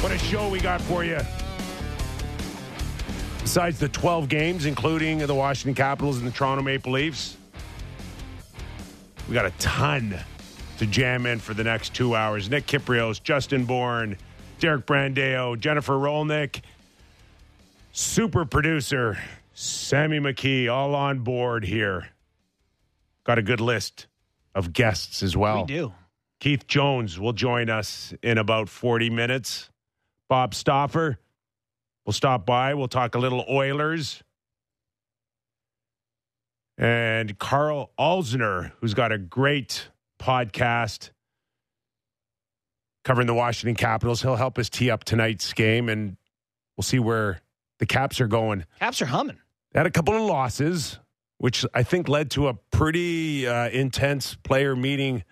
What a show we got for you. Besides the 12 games, including the Washington Capitals and the Toronto Maple Leafs, we got a ton to jam in for the next two hours. Nick Kypreos, Justin Bourne, Derek Brandeo, Jennifer Rolnick, super producer Sammy McKee, all on board here. Got a good list of guests as well. We do. Keith Jones will join us in about 40 minutes. Bob Stauffer will stop by. We'll talk a little Oilers. And Carl Alzner, who's got a great podcast covering the Washington Capitals. He'll help us tee up tonight's game, and we'll see where the Caps are going. Caps are humming. They had a couple of losses, which I think led to a pretty uh, intense player meeting,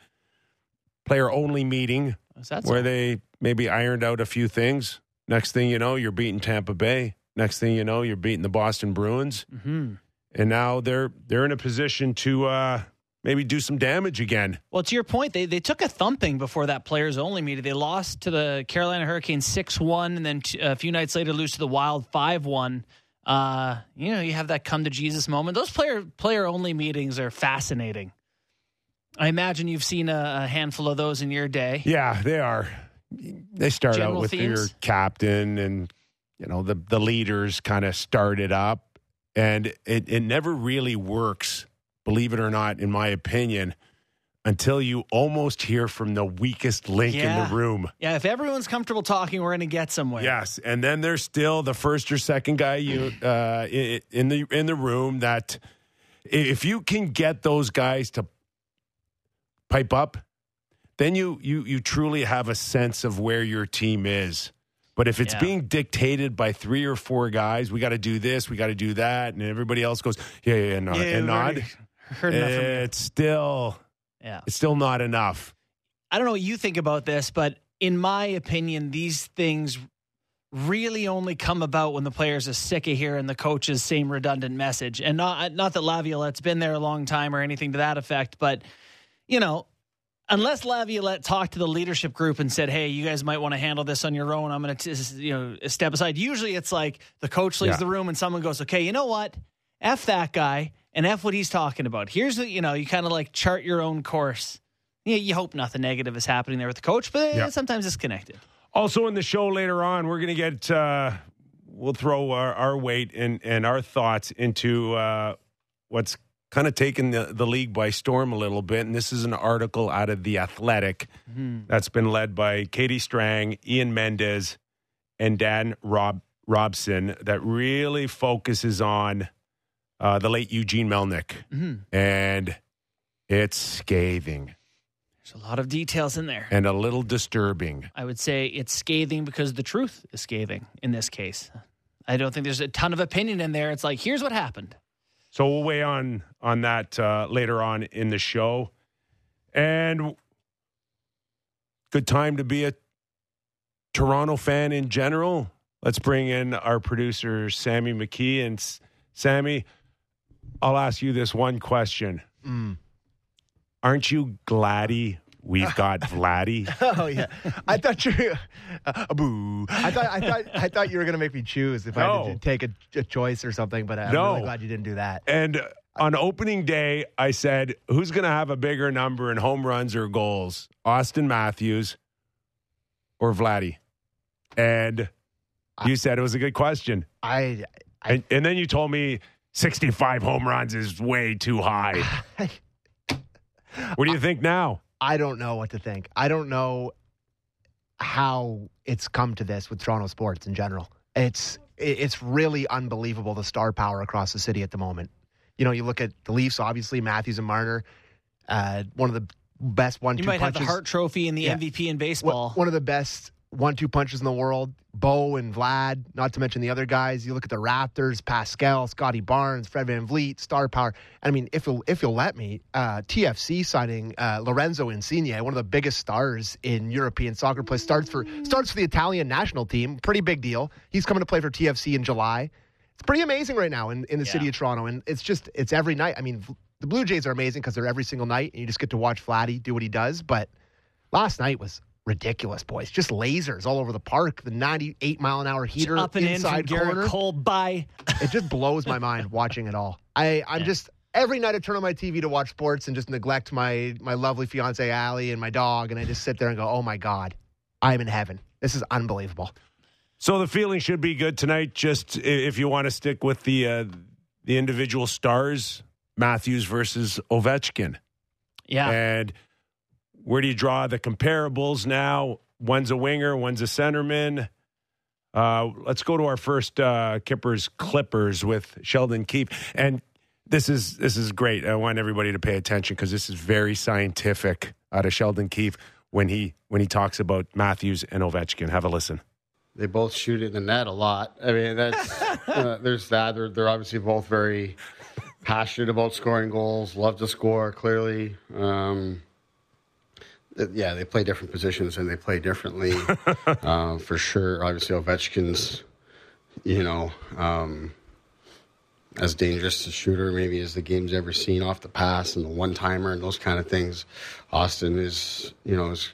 player only meeting, where so? they maybe ironed out a few things. Next thing you know, you're beating Tampa Bay. Next thing you know, you're beating the Boston Bruins, hmm and now they're they're in a position to uh, maybe do some damage again. Well, to your point, they they took a thumping before that players only meeting. They lost to the Carolina Hurricanes six one, and then t- a few nights later lose to the Wild five one. Uh, you know, you have that come to Jesus moment. Those player player only meetings are fascinating. I imagine you've seen a, a handful of those in your day. Yeah, they are. They start General out with themes? your captain and you know the the leaders kind of start it up and it it never really works, believe it or not in my opinion, until you almost hear from the weakest link in the room. Yeah, if everyone's comfortable talking, we're going to get somewhere. Yes, and then there's still the first or second guy you uh, in the in the room that if you can get those guys to pipe up, then you you you truly have a sense of where your team is. But if it's Yeah. being dictated by three or four guys, we got to do this, we got to do that, and everybody else goes, yeah, yeah, yeah, nod, Yeah, and nod. Heard enough from you. It's still Yeah. it's still not enough. I don't know what you think about this, but in my opinion, these things really only come about when the players are sick of hearing the coach's same redundant message. And not not that Laviolette's been there a long time or anything to that effect, but you know, unless Laviolette talked to the leadership group and said, "Hey, you guys might want to handle this on your own. I'm going to you know step aside." Usually, it's like the coach leaves Yeah. the room and someone goes, "Okay, you know what? F that guy and F what he's talking about. Here's the you know you kind of like chart your own course." Yeah, you hope nothing negative is happening there with the coach, but Yeah. sometimes it's connected. Also, in the show later on, we're going to get, uh, we'll throw our, our weight and, and our thoughts into uh, what's kind of taken the, the league by storm a little bit. And this is an article out of The Athletic that's been led by Katie Strang, Ian Mendes, and Dan Rob, Robson that really focuses on uh, the late Eugene Melnyk. And it's scathing There's a lot of details in there. and a little disturbing. I would say it's scathing because the truth is scathing in this case. I don't think there's a ton of opinion in there. It's like, here's what happened. So we'll weigh on on that uh, later on in the show, and good time to be a Toronto fan in general. Let's bring in our producer Sammy McKee and S- Sammy. I'll ask you this one question: Aren't you gladdy we've got Vladdy? Oh yeah, I thought you. Uh, boo! I thought I thought I thought you were gonna make me choose if I had to take a, a choice or something. But I'm No. really glad you didn't do that. And on opening day, I said, who's going to have a bigger number in home runs or goals? Auston Matthews or Vladdy? And you said it was a good question. I, I And, and then you told me 65 home runs is way too high. What do you think now? I don't know what to think. I don't know how it's come to this with Toronto sports in general. It's it's really unbelievable the star power across the city at the moment. You know, you look at the Leafs, obviously Matthews and Marner, uh, one of the best one You might have the Hart Trophy and the Yeah. MVP in baseball. One of the best one-two punches in the world. Bo and Vlad, not to mention the other guys. You look at the Raptors, Pascal, Scottie Barnes, Fred VanVleet, star power. I mean, if you'll, if you'll let me, uh, TFC signing uh, Lorenzo Insigne, one of the biggest stars in European soccer play, starts for starts for the Italian national team. Pretty big deal. He's coming to play for TFC in July. It's pretty amazing right now in, in the city of Toronto, and it's just it's every night. I mean, the Blue Jays are amazing because they're every single night, and you just get to watch Vladdy do what he does. But last night was ridiculous, boys. Just lasers all over the park. The 98 mile an hour heater Up and in from inside Gerrit corner. Cole. Bye. It just blows my mind watching it all. I, I'm Yeah. just every night I turn on my TV to watch sports and just neglect my my lovely fiance Allie and my dog, and I just sit there and go, "Oh my god, I'm in heaven. This is unbelievable." So the feeling should be good tonight. Just if you want to stick with the uh, the individual stars, Matthews versus Ovechkin, Yeah. and where do you draw the comparables now? One's a winger, one's a centerman. Uh, let's go to our first uh, Kippers Clippers with Sheldon Keefe, and this is this is great. I want everybody to pay attention because this is very scientific out of Sheldon Keefe when he when he talks about Matthews and Ovechkin. Have a listen. They both shoot in the net a lot. I mean, that's uh, there's that. They're, they're obviously both very passionate about scoring goals, love to score. Clearly, um, yeah, they play different positions and they play differently uh, for sure. Obviously, Ovechkin's, you know, um, as dangerous a shooter maybe as the game's ever seen off the pass and the one timer and those kind of things. Austin is, you know, is,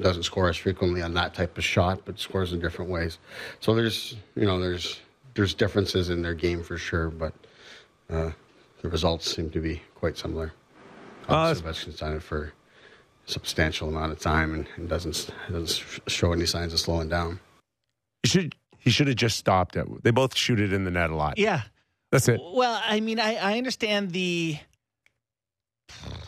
doesn't score as frequently on that type of shot, but scores in different ways. So there's, you know, there's there's differences in their game for sure, but uh, the results seem to be quite similar. Uh, Ovechkin's done it for substantial amount of time and, and doesn't doesn't show any signs of slowing down. He should he should have just stopped it. They both shoot it in the net a lot. yeah. That's it. Well, I mean, I, I understand the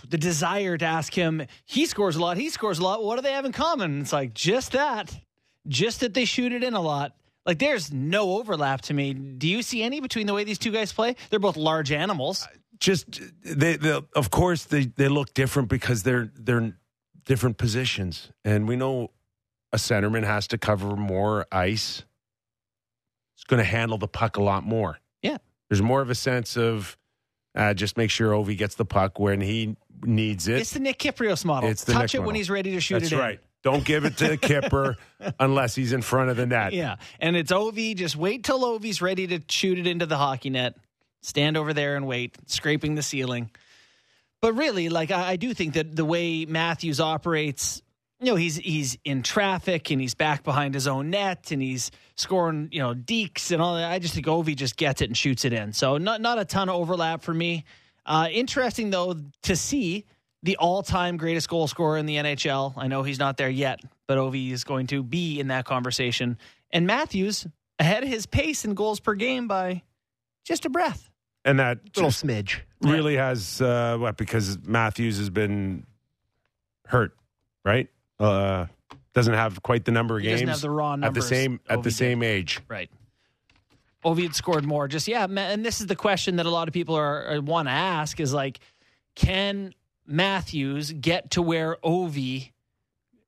the desire to ask him. He scores a lot. He scores a lot. What do they have in common? It's like just that, just that they shoot it in a lot. Like there's no overlap to me. Do you see any between the way these two guys play? They're both large animals. Just they, they of course they, they look different because they're they're in different positions, and we know a centerman has to cover more ice. It's going to handle the puck a lot more. Yeah. there's more of a sense of uh, just make sure Ovi gets the puck when he needs it. It's the Nick Kypreos model. It's the Touch Nick it when he's ready to shoot That's it in. right. Don't give it to the Kipper unless he's in front of the net. Yeah. And it's Ovi. Just wait till Ovi's ready to shoot it into the hockey net. Stand over there and wait, scraping the ceiling. But really, like I, I do think that the way Matthews operates, you know, he's he's in traffic and he's back behind his own net and he's scoring, you know, deeks and all that. I just think Ovi just gets it and shoots it in. So not not a ton of overlap for me. Uh, interesting though to see the all-time greatest goal scorer in the NHL. I know he's not there yet, but Ovi is going to be in that conversation. And Matthews ahead of his pace in goals per game by just a breath. And that Little just smidge. Really has uh, what because Matthews has been hurt, right? Uh, doesn't have quite the number of He games doesn't have the raw at the numbers same at Ovi the did. same age. Right. Ovi had scored more. Just yeah, ma- and this is the question that a lot of people are, are want to ask is like, can Matthews get to where Ovi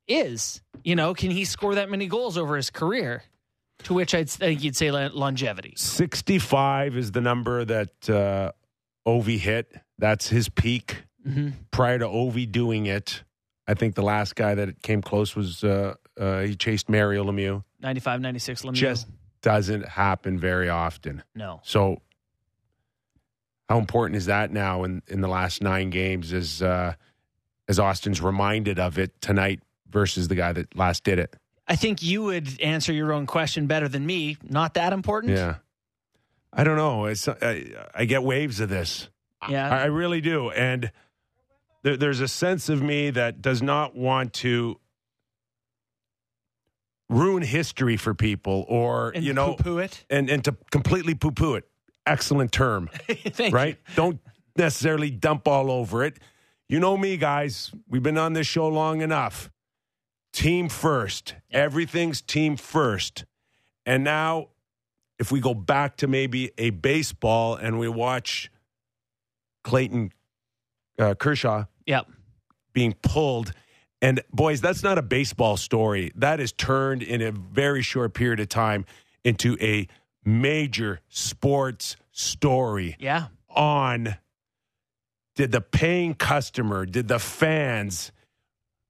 is? You know, can he score that many goals over his career? To which I'd think you'd say lo- longevity. Sixty-five is the number that uh, Ovi hit. That's his peak. Mm-hmm. Prior to Ovi doing it, I think the last guy that came close was uh, uh, he chased Mario Lemieux. 95, 96 Lemieux. Just doesn't happen very often. no. So, how important is that now in, in the last nine games? As uh, as Austin's reminded of it tonight versus the guy that last did it. I think you would answer your own question better than me. Not that important. Yeah, I don't know. It's I, I get waves of this. Yeah. I, I really do, and there, there's a sense of me that does not want to ruin history for people, or and you know, poo it. and and to completely poo poo it. Excellent term. Thank right? Don't necessarily dump all over it. You know me, guys. We've been on this show long enough. Team first. Everything's team first. And now, if we go back to maybe a baseball and we watch Clayton uh, Kershaw Yep. being pulled. And boys, that's not a baseball story. That is turned in a very short period of time into a major sports story Yeah. on did the paying customer, did the fans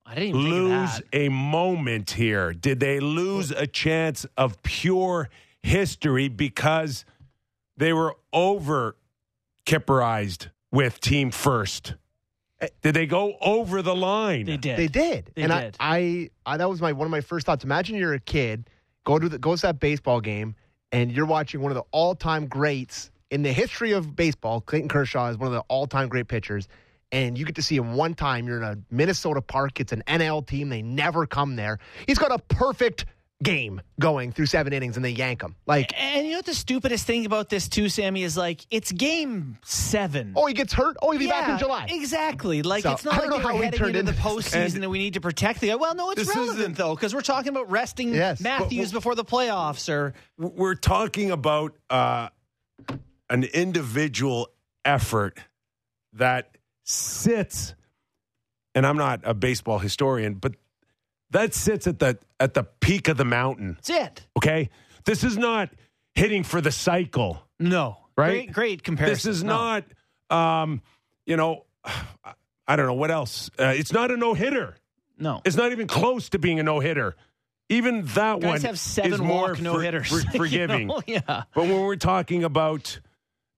I didn't even think of lose a moment here? Did they lose a chance of pure history because they were over Kipperized with team first? Eh. Did they go over the line? They did. They did. They and did. I, I, I, that was my one of my first thoughts. Imagine you're a kid, go to the goes to that baseball game, and you're watching one of the all time greats in the history of baseball. Clayton Kershaw is one of the all time great pitchers. And you get to see him one time. You're in a Minnesota park. It's an NL team. They never come there. He's got a perfect game going through seven innings, and they yank him. Like, And you know what the stupidest thing about this too, Sammy, is like it's game seven. oh, he gets hurt. Oh, he'll be back in July. Exactly. Like So, it's not I don't like know they how he heading turned into the this. postseason And- and we need to protect the. Well, no, it's relevant isn't- though because we're talking about resting Yes, but- Matthews before the playoffs. Or We're talking about uh, an individual effort that sits, and I'm not a baseball historian, but that sits at the at the peak of the mountain. that's it. Okay, this is not hitting for the cycle. No, Right? Great, great comparison. This is No. not, um, you know, I don't know what else. Uh, it's not a no hitter. No. It's not even close to being a no hitter. Even that Guys one have seven is more no hitters. for- forgiving. yeah. But when we're talking about,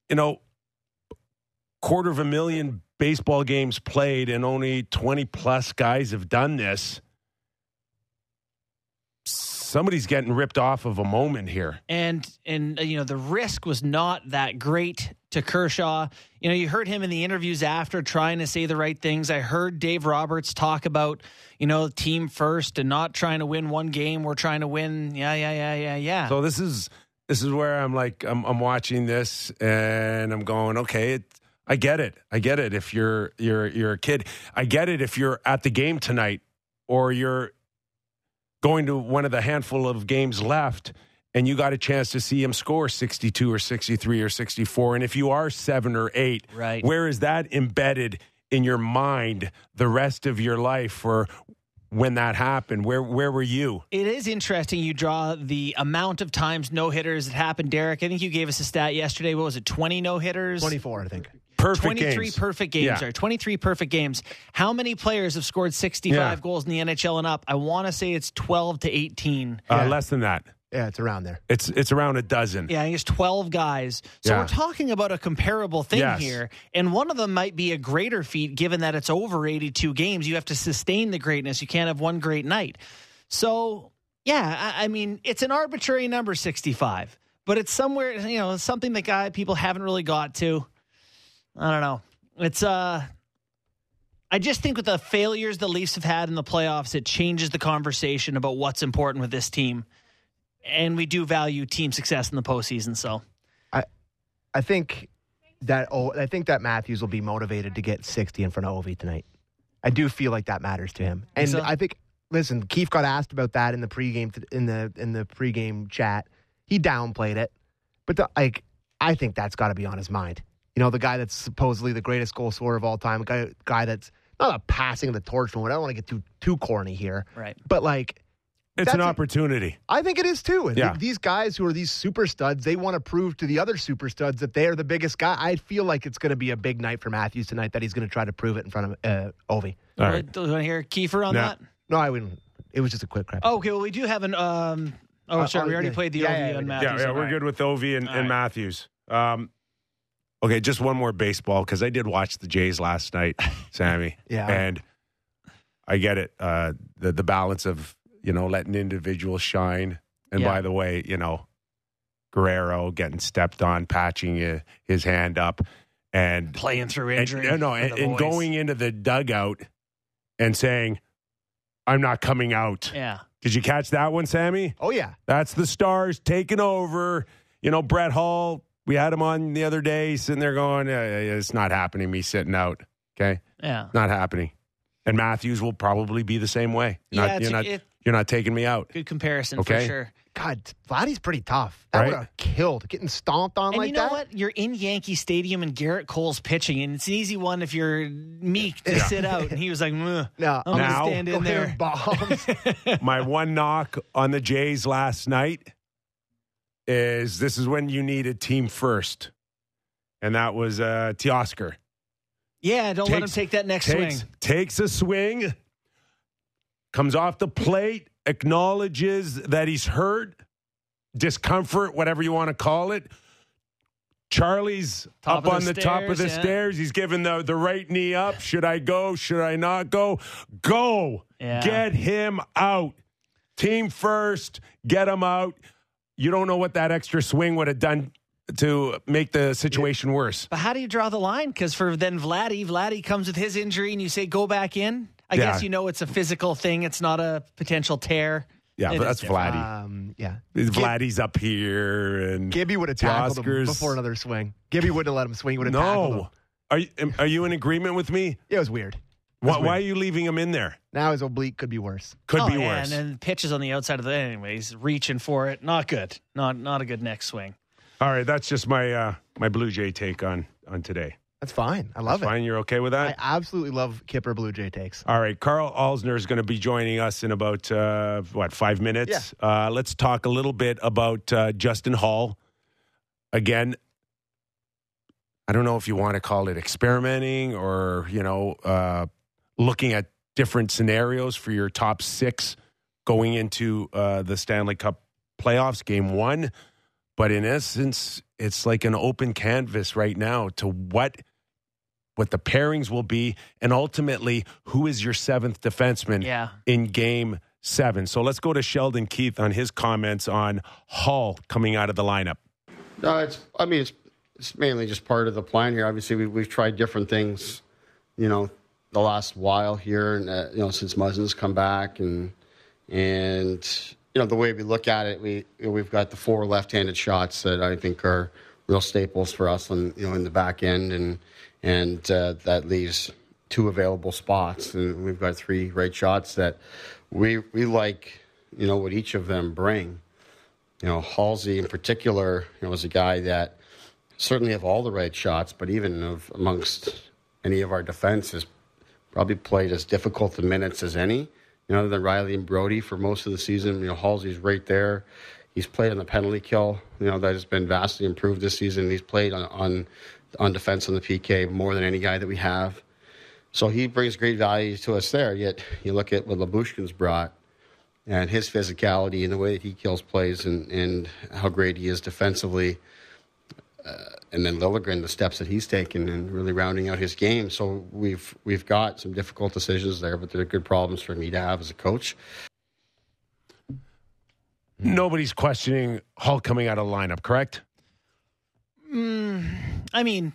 you know, quarter of a million baseball games played and only 20 plus guys have done this, somebody's getting ripped off of a moment here. and and uh, you know the risk was not that great to Kershaw. You know, you heard him in the interviews after trying to say the right things. I heard Dave Roberts talk about you know team first and not trying to win one game. We're trying to win. Yeah, yeah, yeah, yeah, yeah. So this is this is where I'm like I'm, I'm watching this and I'm going okay it, I get it I get it if you're you're you're a kid I get it if you're at the game tonight or you're going to one of the handful of games left and you got a chance to see him score 62 or 63 or 64 and if you are 7 or 8 Right. where is that embedded in your mind the rest of your life for when that happened where where were you It is interesting you draw the amount of times no hitters that happened, Derek. I think you gave us a stat yesterday. What was it? 20 no hitters? 24, I think. Perfect 23 games. perfect games. Yeah. Sorry, 23 perfect games. How many players have scored 65 Yeah. goals in the NHL and up? I want to say it's 12 to 18. Uh, Yeah. less than that. Yeah, it's around there. It's it's around a dozen. Yeah, I think it's 12 guys. So Yeah. we're talking about a comparable thing Yes. here. And one of them might be a greater feat given that it's over 82 games. You have to sustain the greatness. You can't have one great night. So, yeah, I, I mean, it's an arbitrary number, 65, but it's somewhere, you know, something that guy people haven't really got to. I don't know. It's, uh, I just think with the failures the Leafs have had in the playoffs, it changes the conversation about what's important with this team. And we do value team success in the postseason. So, I I think that oh, I think that Matthews will be motivated to get 60 in front of Ovi tonight. I do feel like that matters to him, and so? I think. Listen, Keith got asked about that in the pregame in the in the pregame chat. He downplayed it, but the, like I think that's got to be on his mind. You know, the guy that's supposedly the greatest goal scorer of all time, guy guy that's not a passing of the torch moment. I don't want to get too too corny here, right. but like It's an opportunity. I think it is too. And Yeah. th- these guys who are these super studs, they want to prove to the other super studs that they are the biggest guy. I feel like it's going to be a big night for Matthews tonight. That he's going to try to prove it in front of uh, Ovi. All right. Do you want to hear Kiefer on No. that? No, I wouldn't. It was just a quick crap. Oh, okay, well, we do have an. Um, oh, Uh, sorry, we oh, already yeah. played the Yeah, OV yeah, we on. Matthews. Yeah, yeah, we're right. good with Ovi and, and right. Matthews. Um, okay, just one more baseball because I did watch the Jays last night, Sammy. Yeah. and I get it. Uh, the the balance of you know letting individuals shine, and Yeah. by the way, you know Guerrero getting stepped on, patching uh, his hand up, and Playing through and, injury. no, no, and, and going into the dugout and saying, "I'm not coming out." Yeah. Did you catch that one, Sammy? Oh yeah, That's the stars taking over. You know, Brett Hall, we had him on the other day sitting there going, "Yeah, yeah, yeah, it's not happening, me sitting out. Okay. Yeah. Not happening. And Matthews will probably be the same way. You're Yeah, not, you're, a- not, it- you're not taking me out. Good comparison Okay. for sure. God, Vladdy's pretty tough. That Right? would have killed getting stomped on And like you know that. what? You're in Yankee Stadium and Gerrit Cole's pitching, and it's an easy one if you're meek to sit out. And he was like, No, I'm Now- gonna stand in there. bombs. My one knock on the Jays last night is this is when you need a team first. And that was uh, Teoscar. Yeah, don't let him take that next takes, swing. Takes a swing, comes off the plate, acknowledges that he's hurt, discomfort, whatever you want to call it, Charlie's Top up on the the top of the stairs, yeah. stairs. He's giving the, the right knee up. Should I go? Should I not go? Go. Yeah. Get him out. Team first. Get him out. You don't know what that extra swing would have done to make the situation worse. But how do you draw the line? Because for then Vladdy, Vladdy comes with his injury, and you say go back in. I Yeah. guess you know it's a physical thing. It's not a potential tear. Yeah, It but that's different. Vladdy. Um, yeah. Vladdy's up here and Gibby would have tackled him before another swing. Gibby wouldn't have let him swing. He would have tackled him. no. Are you, are you in agreement with me? It was weird. Why, why are you leaving him in there? Now his oblique could be worse. Could Oh, be yeah, worse. And then pitches on the outside of the anyways, reaching for it. Not good. Not not a good next swing. All right, that's just my uh, my Blue Jay take on on today. That's fine. I love it. Fine, you're okay with that? I absolutely love Kipper Blue Jay takes. All right, Carl Alzner is going to be joining us in about uh, what five minutes. Uh, let's talk a little bit about uh, Justin Holl. Again, I don't know if you want to call it experimenting or you know uh, looking at different scenarios for your top six going into uh, the Stanley Cup playoffs, game one. But in essence, it's like an open canvas right now to what what the pairings will be, and ultimately who is your seventh defenseman Yeah. in game seven. So let's go to Sheldon Keefe on his comments on Holl coming out of the lineup. No, it's. I mean, it's it's mainly just part of the plan here. Obviously, we, we've tried different things, you know, the last while here, and uh, you know, since Muzzin's come back, and and you know, the way we look at it, we we've got the four left-handed shots that I think are real staples for us, on you know, in the back end, and and uh, that leaves two available spots, and we've got three right shots that we we like, you know, what each of them bring. You know, Halsey in particular, you know, was a guy that certainly have all the right shots, but even of amongst any of our defenses, probably played as difficult the minutes as any. You know, than Rielly and Brodie for most of the season. You know, Halsey's right there. He's played on the penalty kill. You know, that has been vastly improved this season. He's played on on, on defense on the PK more than any guy that we have. So he brings great value to us there. Yet you look at what Lyubushkin's brought and his physicality and the way that he kills plays and, and how great he is defensively. Uh, and then Liljegren, the steps that he's taken and really rounding out his game. So we've we've got some difficult decisions there, but they're good problems for me to have as a coach. Nobody's questioning Holl coming out of the lineup, correct? I mean,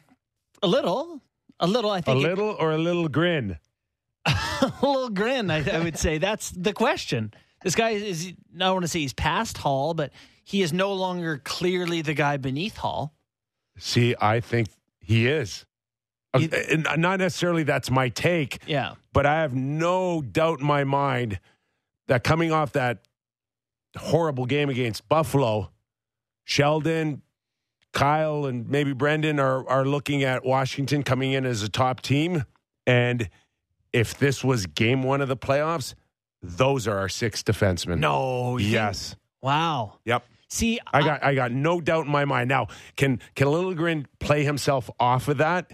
a little. A little, I think. a little or a little grin? a little grin, I, I would say. That's the question. This guy is, I don't want to say he's past Holl, but he is no longer clearly the guy beneath Holl. See, I think he is. Uh, and not necessarily that's my take, Yeah. but I have no doubt in my mind that coming off that horrible game against Buffalo, Sheldon, Kyle, and maybe Brendan are are looking at Washington coming in as a top team. And if this was game one of the playoffs, those are our six defensemen. No. think- Yes. Wow. Yep. See, I got I got no doubt in my mind. Now, can can Liljegren play himself off of that?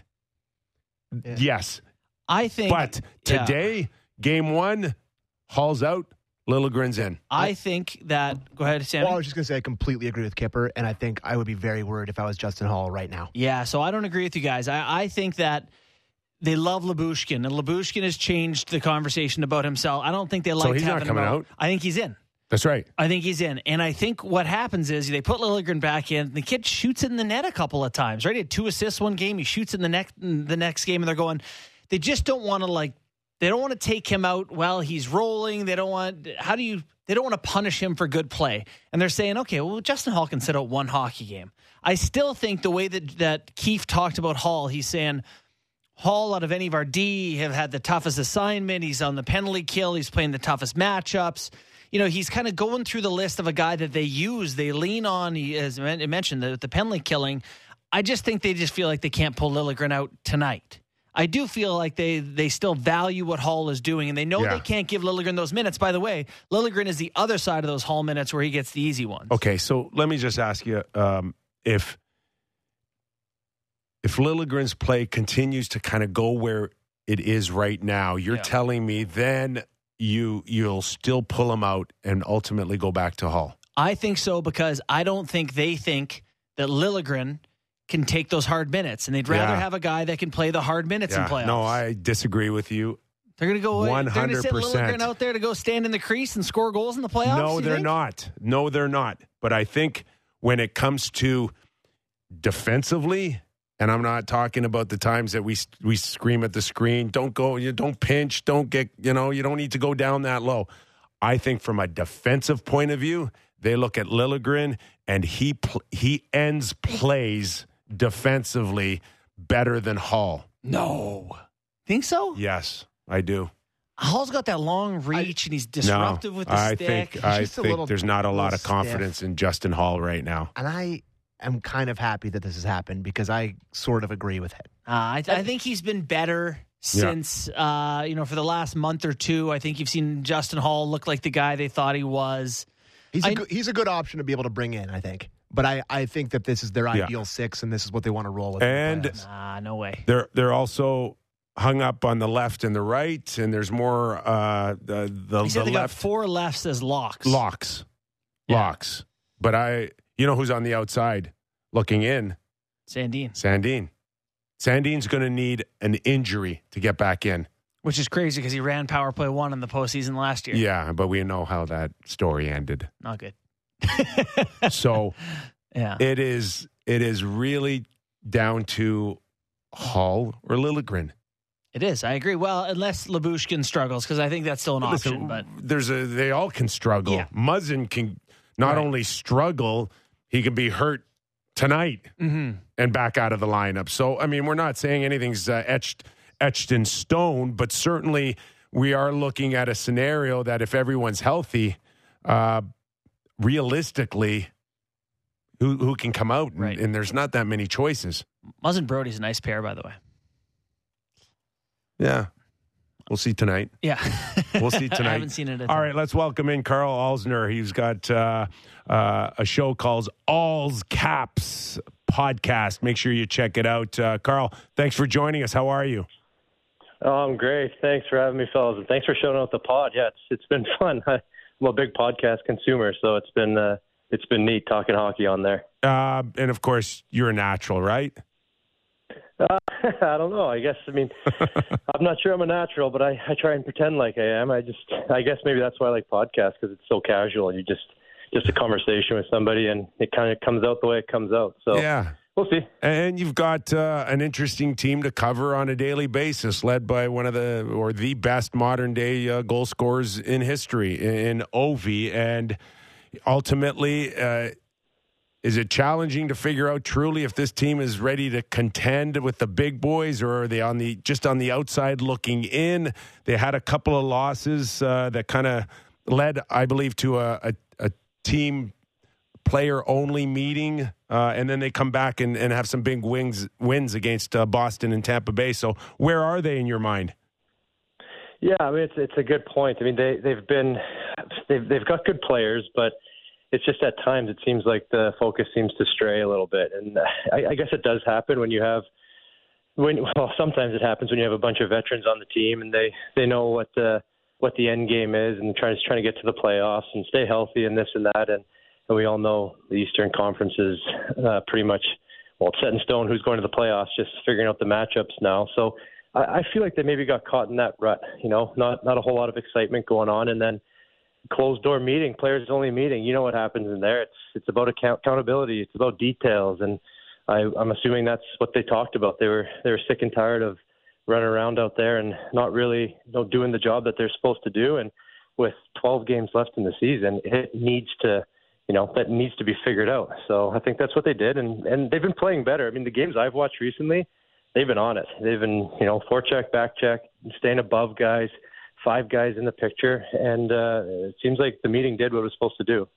Yeah. Yes. I think. But yeah. today, game one, Holl's out, Liljegren's in. I think that. Go ahead, Sam. Well, I was just going to say I completely agree with Kipper, and I think I would be very worried if I was Justin Holl right now. Yeah, so I don't agree with you guys. I, I think that they love Lyubushkin, and Lyubushkin has changed the conversation about himself. I don't think they like he's not coming him out? I think he's in. That's right. I think he's in. And I think what happens is they put Liljegren back in. The kid shoots in the net a couple of times, right? He had two assists one game. He shoots in the next the next game, and they're going. They just don't want to like. They don't want to take him out while he's rolling. They don't want. How do you? They don't want to punish him for good play. And they're saying, okay, well, Justin Holl can sit out one hockey game. I still think the way that that Keefe talked about Holl, he's saying. Holl, out of any of our D, have had the toughest assignment. He's on the penalty kill. He's playing the toughest matchups. You know, he's kind of going through the list of a guy that they use, they lean on. He as I mentioned the, the penalty killing. I just think they just feel like they can't pull Liljegren out tonight. I do feel like they they still value what Holl is doing, and they know Yeah. they can't give Liljegren those minutes. By the way, Liljegren is the other side of those Holl minutes where he gets the easy ones. Okay, so let me just ask you um, if if Liljegren's play continues to kind of go where it is right now, you're Yeah. telling me then you you'll still pull him out and ultimately go back to Holl. I think so because I don't think they think that Liljegren can take those hard minutes, and they'd rather Yeah. have a guy that can play the hard minutes in Yeah. playoffs. No, I disagree with you. they're going to go. To sit 100%. Out there to go stand in the crease and score goals in the playoffs. No, they're think? not. No, they're not. But I think when it comes to defensively, and I'm not talking about the times that we we scream at the screen, don't go, you don't pinch, don't get, you know, you don't need to go down that low. I think from a defensive point of view, they look at Liljegren and he pl- he ends plays defensively better than Holl. No, think so? Yes, I do. Holl's got that long reach, and he's disruptive with the I stick. think I think there's not a lot of confidence in Justin Holl right now. And I am kind of happy that this has happened because I sort of agree with it. Uh, I, I think he's been better since uh, you know for the last month or two. I think you've seen Justin Holl look like the guy they thought he was. He's a I- good, he's a good option to be able to bring in, I think. But I, I think that this is their Yeah. ideal six, and this is what they want to roll with. And- playoffs. Ah, no way. They're they're also hung up on the left and the right, and there's more uh, the the, He said the they got four lefts as locks. locks, Yeah. locks. But I, you know, who's on the outside looking in? Sandin, Sandin. Sandin's going to need an injury to get back in. which is crazy because he ran power play one in the postseason last year. Yeah, but we know how that story ended. Not good. So Yeah. it is it is really down to Holl or Liljegren. It is. I agree. Well, unless Lyubushkin struggles, because I think that's still an option. Listen, But there's a they all can struggle. Yeah. Muzzin can not Right. only struggle, he can be hurt tonight Mhm. and back out of the lineup. So I mean, we're not saying anything's uh, etched etched in stone, but certainly we are looking at a scenario that if everyone's healthy, uh, realistically, who who can come out, and, Right. and there's not that many choices. Muzz and Brodie's a nice pair, by the way. Yeah, we'll see tonight. Yeah. We'll see tonight. I tonight. haven't seen it. At All right, let's welcome in Carl Alzner. He's got uh, uh, a show called All's Caps podcast. Make sure you check it out. Uh, Carl, thanks for joining us. How are you? Oh, I'm great. Thanks for having me, fellas, and thanks for showing up the pod. Yeah, it's it's been fun. I'm a big podcast consumer, so it's been uh, it's been neat talking hockey on there. Uh, and of course, you're a natural, right? Uh, I don't know. I guess I mean I'm not sure I'm a natural, but I, I try and pretend like I am. I just I guess maybe that's why I like podcasts because it's so casual. You just just a conversation with somebody, and it kind of comes out the way it comes out. So Yeah. we'll see. And you've got uh, an interesting team to cover on a daily basis, led by one of the or the best modern day uh, goal scorers in history in Ovi. And ultimately, uh, is it challenging to figure out truly if this team is ready to contend with the big boys, or are they on the just on the outside looking in? They had a couple of losses uh, that kind of led, I believe, to a, a, a team player only meeting, uh, and then they come back and, and have some big wins wins against uh, Boston and Tampa Bay. So where are they in your mind? Yeah, I mean it's it's a good point. I mean they they've been they've they've got good players, but it's just at times it seems like the focus seems to stray a little bit, and I, I guess it does happen when you have when well sometimes it happens when you have a bunch of veterans on the team and they they know what the what the end game is and trying to trying to get to the playoffs and stay healthy and this and that and and we all know the Eastern Conference is uh, pretty much well set in stone who's going to the playoffs, just figuring out the matchups now. So I, I feel like they maybe got caught in that rut. You know, not not a whole lot of excitement going on, and then closed door meeting, players only meeting. You know what happens in there? It's it's about account- accountability. It's about details, and I, I'm assuming that's what they talked about. They were they were sick and tired of running around out there and not really you know, doing the job that they're supposed to do. And with 12 games left in the season, it needs to you know that needs to be figured out. So I think that's what they did, and and they've been playing better. I mean, the games I've watched recently, they've been on it. They've been you know forecheck, back check, staying above guys, five guys in the picture, and uh, it seems like the meeting did what it was supposed to do.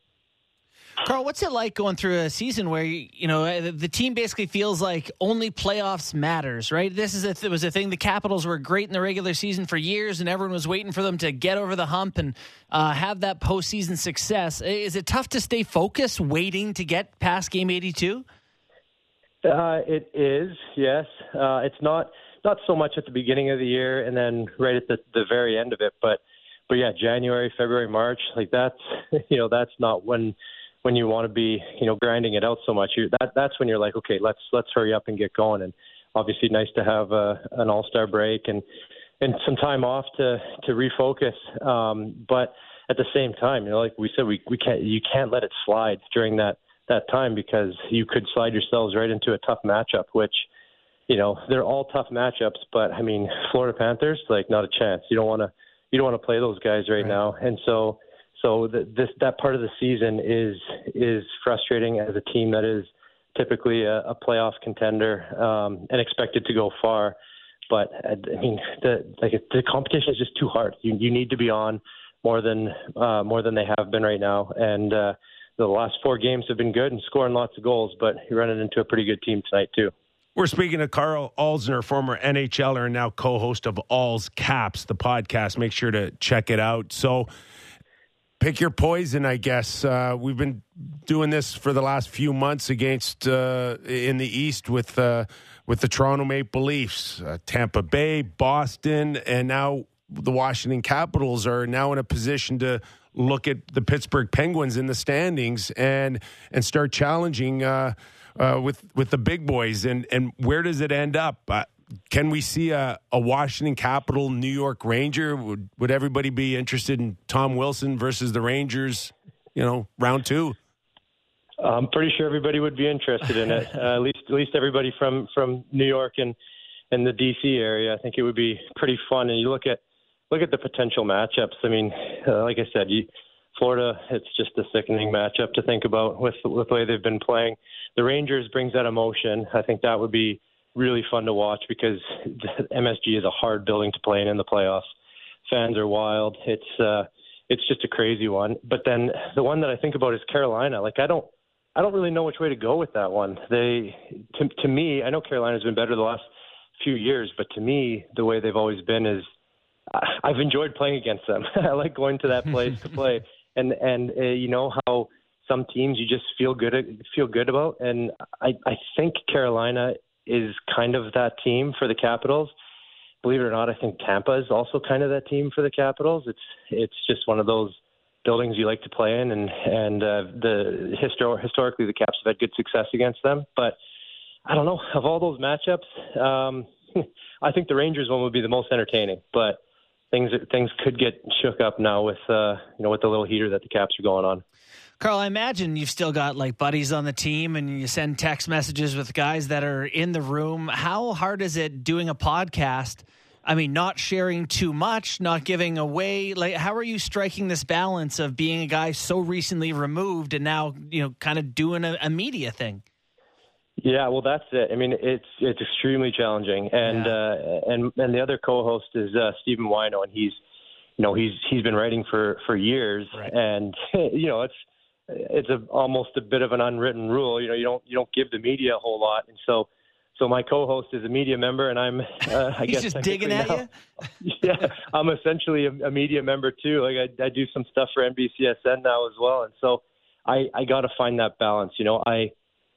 Carl, what's it like going through a season where you, know uh, the, team basically feels like only playoffs matters, right? This is a, it was a thing. The Capitals were great in the regular season for years, and everyone was waiting for them to get over the hump and uh, have that postseason success. Is it tough to stay focused, waiting to get past Game Eighty Two? Uh, it is, yes. Uh, it's not not so much at the beginning of the year and then right at the, the very end of it, but but yeah, January, February, March, like that's you know that's not when when you want to be, you know, grinding it out so much, you that that's when you're like, okay, let's let's hurry up and get going. And obviously, nice to have a, an All Star break and and some time off to to refocus. Um, but at the same time, you know, like we said, we we can't you can't let it slide during that that time because you could slide yourselves right into a tough matchup, which you know they're all tough matchups. But I mean, Florida Panthers, like not a chance. You don't want to you don't want to play those guys right, right. now, and so so the, this that part of the season is is frustrating as a team that is typically a, a playoff contender um, and expected to go far. But I mean, the like the competition is just too hard. You you need to be on more than uh, more than they have been right now, and uh, the last four games have been good and scoring lots of goals. But you're running into a pretty good team tonight too. We're speaking to Carl Alzner, former NHLer and now co-host of All's Caps, the podcast. Make sure to check it out. So pick your poison, I guess. Uh, we've been doing this for the last few months against uh, in the East with uh, with the Toronto Maple Leafs, uh, Tampa Bay, Boston, and now the Washington Capitals are now in a position to look at the Pittsburgh Penguins in the standings and and start challenging uh, uh, with with the big boys. And and where does it end up? can we see a, a Washington Capital New York Ranger? Would would everybody be interested in Tom Wilson versus the Rangers? You know, round two. I'm pretty sure everybody would be interested in it. Uh, at least at least everybody from from New York and and the DC area. I think it would be pretty fun. And you look at look at the potential matchups. I mean, uh, like I said, you, Florida. It's just a sickening matchup to think about with with the way they've been playing. The Rangers brings that emotion. I think that would be really fun to watch because MSG is a hard building to play in in the playoffs. Fans are wild. It's uh, it's just a crazy one. But then the one that I think about is Carolina. Like I don't I don't really know which way to go with that one. They to to me, I know Carolina's been better the last few years, but to me, the way they've always been is I've enjoyed playing against them. I like going to that place to play, and and uh, you know how some teams you just feel good feel good about, and I I think Carolina is kind of that team for the Capitals. Believe it or not, I think Tampa is also kind of that team for the Capitals. It's it's just one of those buildings you like to play in, and and uh, the histor- historically the Caps have had good success against them. But I don't know of all those matchups, um, I think the Rangers one would be the most entertaining. But things things could get shook up now with uh, you know with the little heater that the Caps are going on. Carl, I imagine you've still got like buddies on the team and you send text messages with guys that are in the room. How hard is it doing a podcast? I mean, not sharing too much, not giving away. Like, how are you striking this balance of being a guy so recently removed and now, you know, kind of doing a, a media thing? Yeah, well, that's it. I mean, it's it's extremely challenging, and yeah. uh, and and the other co-host is uh, Stephen Whyno, and he's, you know, he's he's been writing for for years, right. and you know, it's it's a almost a bit of an unwritten rule. You know, you don't you don't give the media a whole lot, and so so my co-host is a media member, and I'm uh, I guess just digging at now, you. yeah, I'm essentially a, a media member too. Like I, I do some stuff for NBCSN now as well, and so I I got to find that balance. You know, I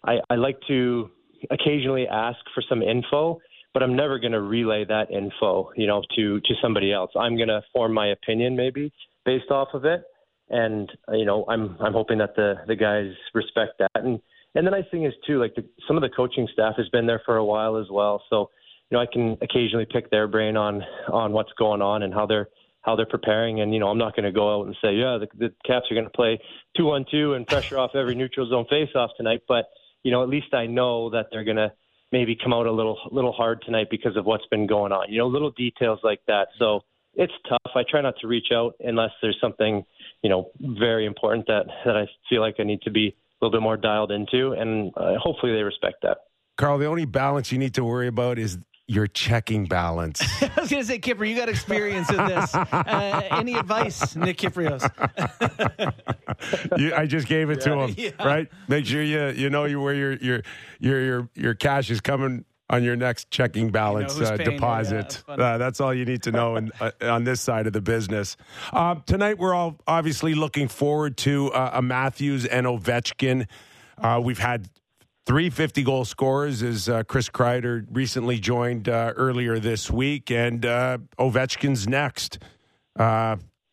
I, I like to occasionally ask for some info, but I'm never going to relay that info, you know, to to somebody else. I'm going to form my opinion maybe based off of it and you know I'm I'm hoping that the the guys respect that. And and the nice thing is too, like the, some of the coaching staff has been there for a while as well, so you know I can occasionally pick their brain on on what's going on and how they're how they're preparing. And you know I'm not going to go out and say yeah the, the Caps are going to play two one two and pressure off every neutral zone face off tonight, but you know at least I know that they're going to maybe come out a little little hard tonight because of what's been going on. You know little details like that. So it's tough. I try not to reach out unless there's something you know, very important that that I feel like I need to be a little bit more dialed into, and uh, hopefully they respect that. Carl, the only balance you need to worry about is your checking balance. I was going to say, Kipper, you got experience in this. Uh, any advice, Nick Kypreos? you, I just gave it yeah. to him. Yeah. Right? Make sure you you know you, where your your your your your cash is coming on your next checking balance you know uh, deposit. Yeah, uh, that's all you need to know in, uh, on this side of the business. Uh, tonight, we're all obviously looking forward to uh, a Matthews and Ovechkin. Uh, we've had three 50 goal scorers as Chris Kreider recently joined earlier this week, and Ovechkin's next.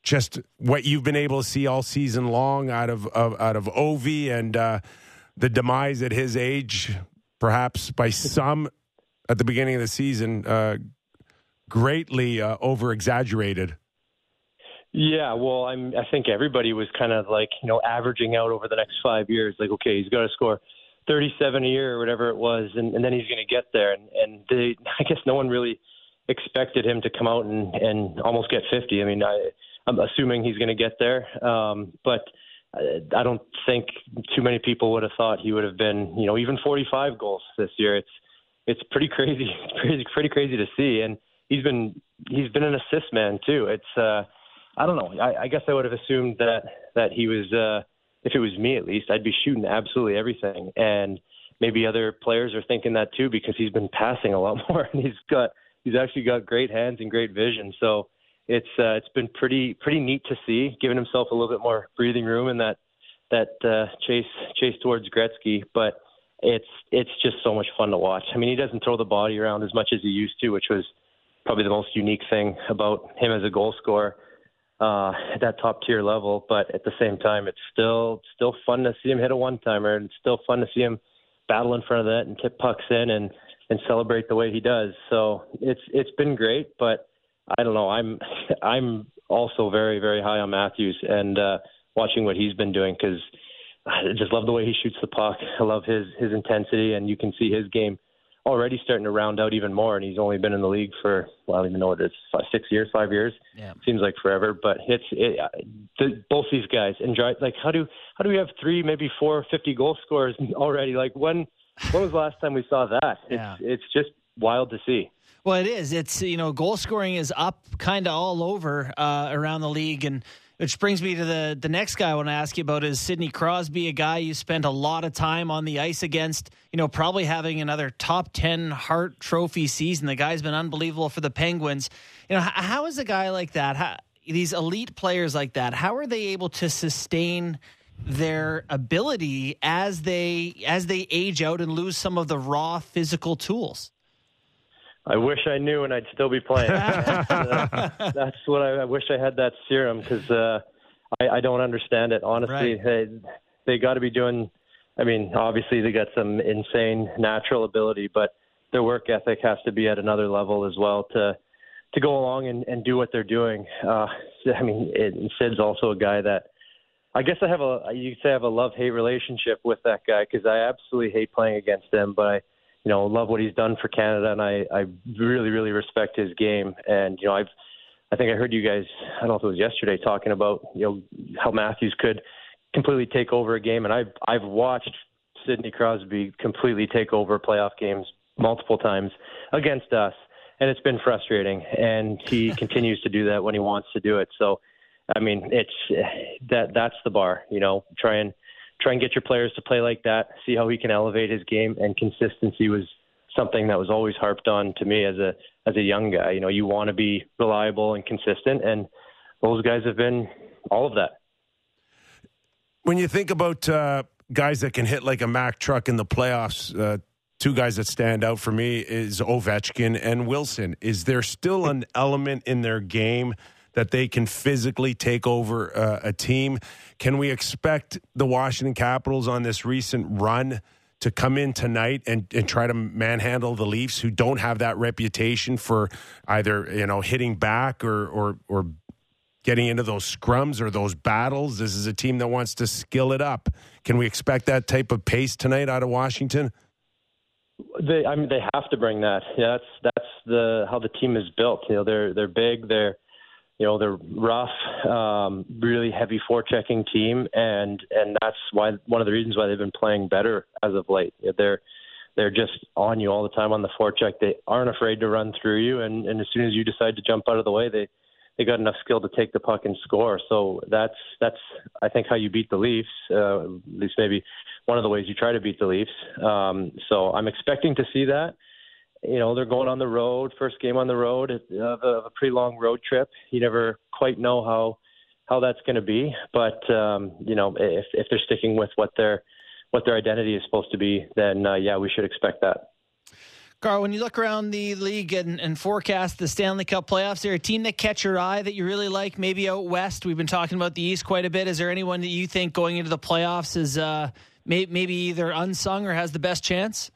just what you've been able to see all season long out of, of out of Ovi and uh, the demise at his age, perhaps by some at the beginning of the season, uh, greatly uh, over exaggerated. Yeah, well, I'm. I think everybody was kind of like you know averaging out over the next five years. Like, okay, he's got to score 37 a year or whatever it was, and, and then he's going to get there. And, and they, I guess no one really expected him to come out and, and almost get 50. I mean, I, I'm assuming he's going to get there, um, but I don't think too many people would have thought he would have been, you know, even 45 goals this year. It's it's pretty crazy, it's pretty pretty crazy to see, and he's been he's been an assist man too. It's uh, I don't know. I, I guess I would have assumed that that he was, uh, if it was me at least, I'd be shooting absolutely everything. And maybe other players are thinking that too because he's been passing a lot more and he's got he's actually got great hands and great vision. So it's uh, it's been pretty pretty neat to see, giving himself a little bit more breathing room in that that uh, chase chase towards Gretzky. But it's it's just so much fun to watch. I mean, he doesn't throw the body around as much as he used to, which was probably the most unique thing about him as a goal scorer uh, at that top tier level. But at the same time, it's still still fun to see him hit a one timer, and it's still fun to see him battle in front of that and tip pucks in and and celebrate the way he does. So it's it's been great, but I don't know. I'm I'm also very very high on Matthews and uh, watching what he's been doing because I just love the way he shoots the puck. I love his his intensity, and you can see his game already starting to round out even more. And he's only been in the league for well, I don't even know what it is, five, six years, five years. Yeah. Seems like forever, but it's it, the, both these guys enjoy. Like how do how do we have three, maybe four, fifty goal scorers already? Like when when was the last time we saw that? Yeah. It's it's just wild to see. Well, it is. It's you know, goal scoring is up kind of all over uh, around the league, and which brings me to the the next guy I want to ask you about is Sidney Crosby, a guy you spent a lot of time on the ice against. You know, probably having another top ten Hart Trophy season. The guy's been unbelievable for the Penguins. You know, how is a guy like that? How, these elite players like that, how are they able to sustain? their ability as they as they age out and lose some of the raw physical tools. I wish I knew and I'd still be playing. that's, uh, that's what I, I, wish I had that serum because uh, I, I don't understand it. Honestly, right. they, they got to be doing. I mean, obviously they got some insane natural ability, but their work ethic has to be at another level as well to to go along and, and do what they're doing. Uh, I mean, it, Sid's also a guy that I guess I have a you could say I have a love hate relationship with that guy because I absolutely hate playing against him, but I you know, love what he's done for Canada, and I, I really, really respect his game. And you know, I've, I think I heard you guys, I don't know if it was yesterday, talking about you know how Matthews could completely take over a game, and I've, I've watched Sidney Crosby completely take over playoff games multiple times against us, and it's been frustrating. And he continues to do that when he wants to do it. So, I mean, it's that that's the bar, you know, try and try and get your players to play like that, see how he can elevate his game, and consistency was something that was always harped on to me as a as a young guy. You know, you want to be reliable and consistent, and those guys have been all of that. When you think about uh, guys that can hit like a Mack truck in the playoffs, uh, two guys that stand out for me is Ovechkin and Wilson. Is there still an element in their game? That they can physically take over uh, a team. Can we expect the Washington Capitals on this recent run to come in tonight and, and try to manhandle the Leafs, who don't have that reputation for either you know hitting back or or or getting into those scrums or those battles? This is a team that wants to skill it up. Can we expect that type of pace tonight out of Washington? They, I mean, they have to bring that. Yeah, that's that's the how the team is built. You know, they're they're big. They're you know they're rough, um, really heavy forechecking team, and and that's why one of the reasons why they've been playing better as of late. They're they're just on you all the time on the forecheck. They aren't afraid to run through you, and and as soon as you decide to jump out of the way, they they got enough skill to take the puck and score. So that's that's I think how you beat the Leafs. Uh, at least maybe one of the ways you try to beat the Leafs. Um, so I'm expecting to see that you know they're going on the road, first game on the road of a, a pretty long road trip. You never quite know how how that's going to be, but um, you know if if they're sticking with what their what their identity is supposed to be, then uh, yeah, we should expect that. Carl, when you look around the league and, and forecast the Stanley Cup playoffs, is there a team that catch your eye that you really like? Maybe out west. We've been talking about the East quite a bit. Is there anyone that you think going into the playoffs is uh, may, maybe either unsung or has the best chance?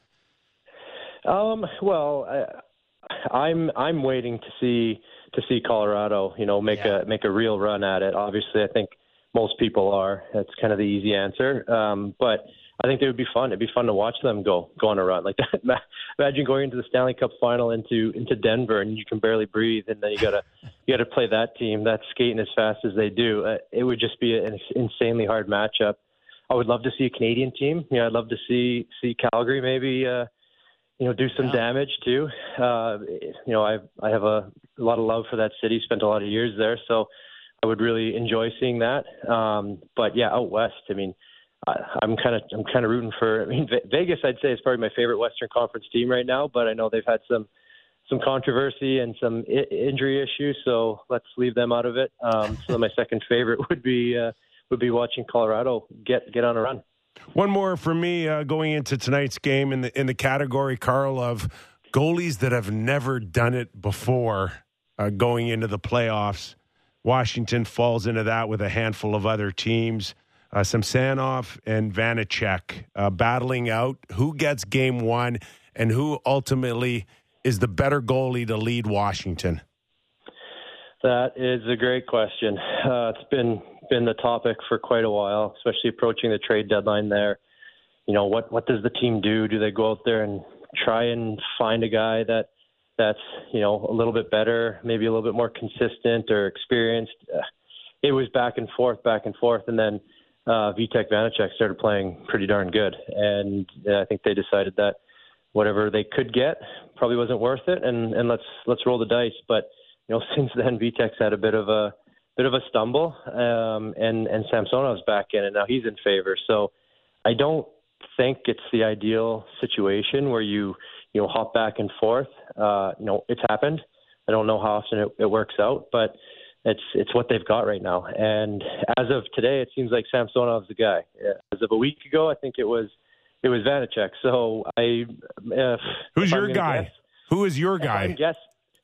Um, well, I, I'm I'm waiting to see to see Colorado, you know, make Yeah. a make a real run at it. Obviously, I think most people are. That's kind of the easy answer. Um, but I think it would be fun. It'd be fun to watch them go go on a run like that. Imagine going into the Stanley Cup final into into Denver and you can barely breathe, and then you gotta you gotta play that team that's skating as fast as they do. Uh, it would just be an insanely hard matchup. I would love to see a Canadian team. You know, I'd love to see see Calgary maybe. Uh, you know, do some Yeah. damage too. Uh, you know, I I have a, a lot of love for that city. Spent a lot of years there, so I would really enjoy seeing that. Um, but yeah, out west, I mean, I, I'm kind of I'm kind of rooting for. I mean, Ve- Vegas, I'd say is probably my favorite Western Conference team right now. But I know they've had some some controversy and some I- injury issues, so let's leave them out of it. Um, so my second favorite would be uh, would be watching Colorado get get on a run. One more for me uh, going into tonight's game in the in the category, Carl, of goalies that have never done it before uh, going into the playoffs. Washington falls into that with a handful of other teams. Uh, Samsonov and Vanecek uh, battling out who gets game one and who ultimately is the better goalie to lead Washington. That is a great question. Uh, it's been been the topic for quite a while, especially approaching the trade deadline. There, you know, what what does the team do? Do they go out there and try and find a guy that that's you know a little bit better, maybe a little bit more consistent or experienced? It was back and forth, back and forth, and then uh, Vitek Vanecek started playing pretty darn good, and uh, I think they decided that whatever they could get probably wasn't worth it, and and let's let's roll the dice. But you know, since then, Vitek's had a bit of a bit of a stumble, um, and and Samsonov's back in, and now he's in favor. So I don't think it's the ideal situation where you you know hop back and forth. Uh, you know, it's happened. I don't know how often it, it works out, but it's it's what they've got right now. And as of today, it seems like Samsonov's the guy. As of a week ago, I think it was it was Vanecek. So I uh, Who's if your guy? guess- Who is your guy? guess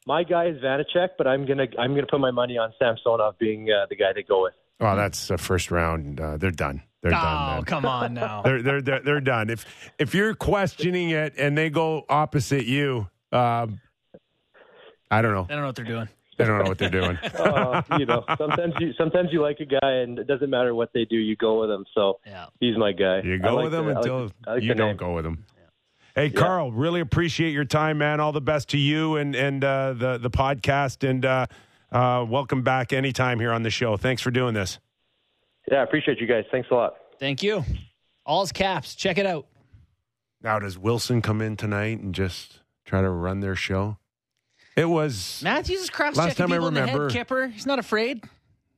my guy is Vanecek, but I'm gonna I'm gonna put my money on Samsonov being uh, the guy they go with. Oh, that's the first round. Uh, they're done. They're done. Oh, man. come on now. they're, they're they're they're done. If if you're questioning it and they go opposite you, um, I don't know. I don't know what they're doing. They don't know what they're doing. Uh, you know, sometimes you sometimes you like a guy, and it doesn't matter what they do, you go with him. So Yeah. he's my guy. You go like with them the- I like until like you don't name. go with them. Hey, Carl, really appreciate your time, man. All the best to you and and uh, the the podcast, and uh, uh, welcome back anytime here on the show. Thanks for doing this. Yeah, I appreciate you guys. Thanks a lot. Thank you. All's caps. Check it out. Now, does Wilson come in tonight and just try to run their show? It was Matthews is cross checking time I people in the head, Kipper. He's not afraid.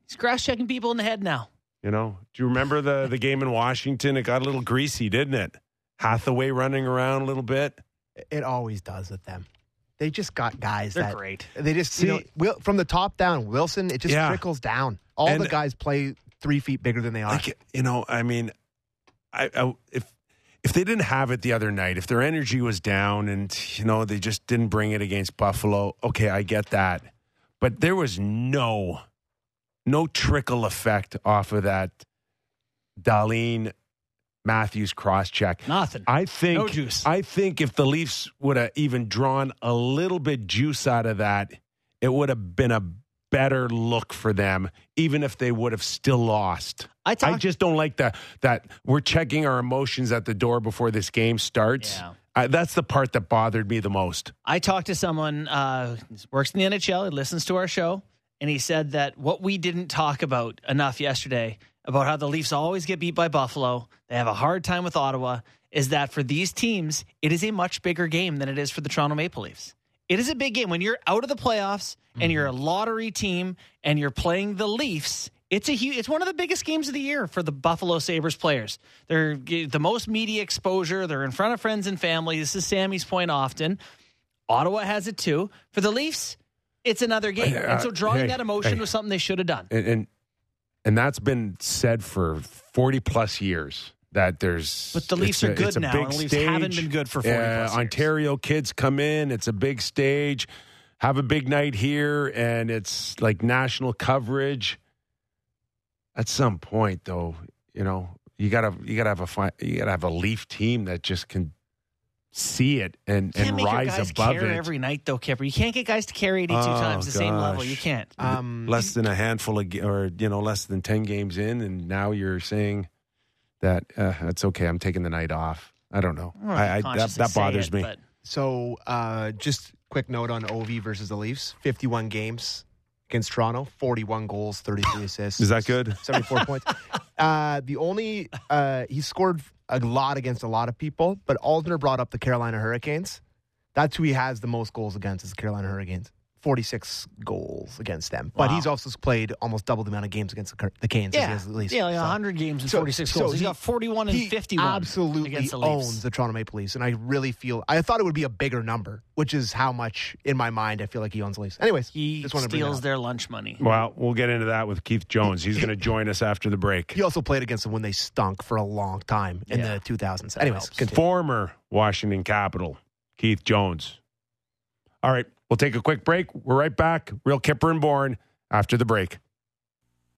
He's cross checking people in the head now. You know, do you remember the the game in Washington? It got a little greasy, didn't it? Hathaway running around a little bit. It always does with them. They just got guys They're that great. they just See- you know Wil- from the top down. Wilson, it just Yeah. trickles down. All And- the guys play three feet bigger than they are. Like you know, I mean, I, I if if they didn't have it the other night, if their energy was down and you know they just didn't bring it against Buffalo, okay, I get that. But there was no no trickle effect off of that Darlene Matthews cross check. Nothing. I think No juice. I think if the Leafs would have even drawn a little bit juice out of that, it would have been a better look for them, even if they would have still lost. I I just don't like that. That we're checking our emotions at the door before this game starts. Yeah. I, that's the part that bothered me the most. I talked to someone uh, who works in the NHL. He listens to our show, and he said that what we didn't talk about enough yesterday about how the Leafs always get beat by Buffalo, they have a hard time with Ottawa, is that for these teams, it is a much bigger game than it is for the Toronto Maple Leafs. It is a big game when you're out of the playoffs and you're a lottery team and you're playing the Leafs. It's a huge, it's one of the biggest games of the year for the Buffalo Sabres players. They're the most media exposure. They're in front of friends and family. This is Sammy's point often. Ottawa has it too. For the Leafs, it's another game. Uh, and so drawing hey, that emotion hey. was something they should have done. And, and and that's been said for forty plus years. that there's. But the Leafs a- are good now, big the Leafs stage. haven't been good for 40 Uh, plus years. Ontario kids come in. It's a big stage. Have a big night here, and it's like national coverage. At some point, though, you know you gotta you gotta have a fi- you gotta have a Leaf team that just can see it and and rise guys above care it. every night, though, Kipper. You can't get guys to carry 82 Oh, times the same level. You can't. Um, less than a handful of, ga- or you know, less than ten games in, and now you're saying that uh, it's okay. I'm taking the night off. I don't know. I'm I, I, that that bothers it, me. but- So, uh, just quick note on OV versus the Leafs: fifty-one games against Toronto, forty-one goals, thirty-three assists. Is that good? 74 points. Uh, the only uh, he scored a lot against a lot of people, but Alzner brought up the Carolina Hurricanes. That's who he has the most goals against is the Carolina Hurricanes. 46 goals against them. But Wow. he's also played almost double the amount of games against the, Cur- the Canes as he Yeah, has the Leafs. yeah, like So 100 games and So- 46 so goals. He's he- got 41 and he 51 absolutely against the Leafs. owns the Toronto Maple Leafs, and I really feel I thought it would be a bigger number, which is how much in my mind I feel like he owns the Leafs. Anyways, He just wanted to bring steals their lunch money. Well, we'll get into that with Keith Jones. He's going to join us after the break. He also played against them when they stunk for a long time in Yeah. the 2000s. Anyways, Former Washington Capital, Keith Jones. All right, we'll take a quick break. We're right back. Real Kyper and Bourne after the break.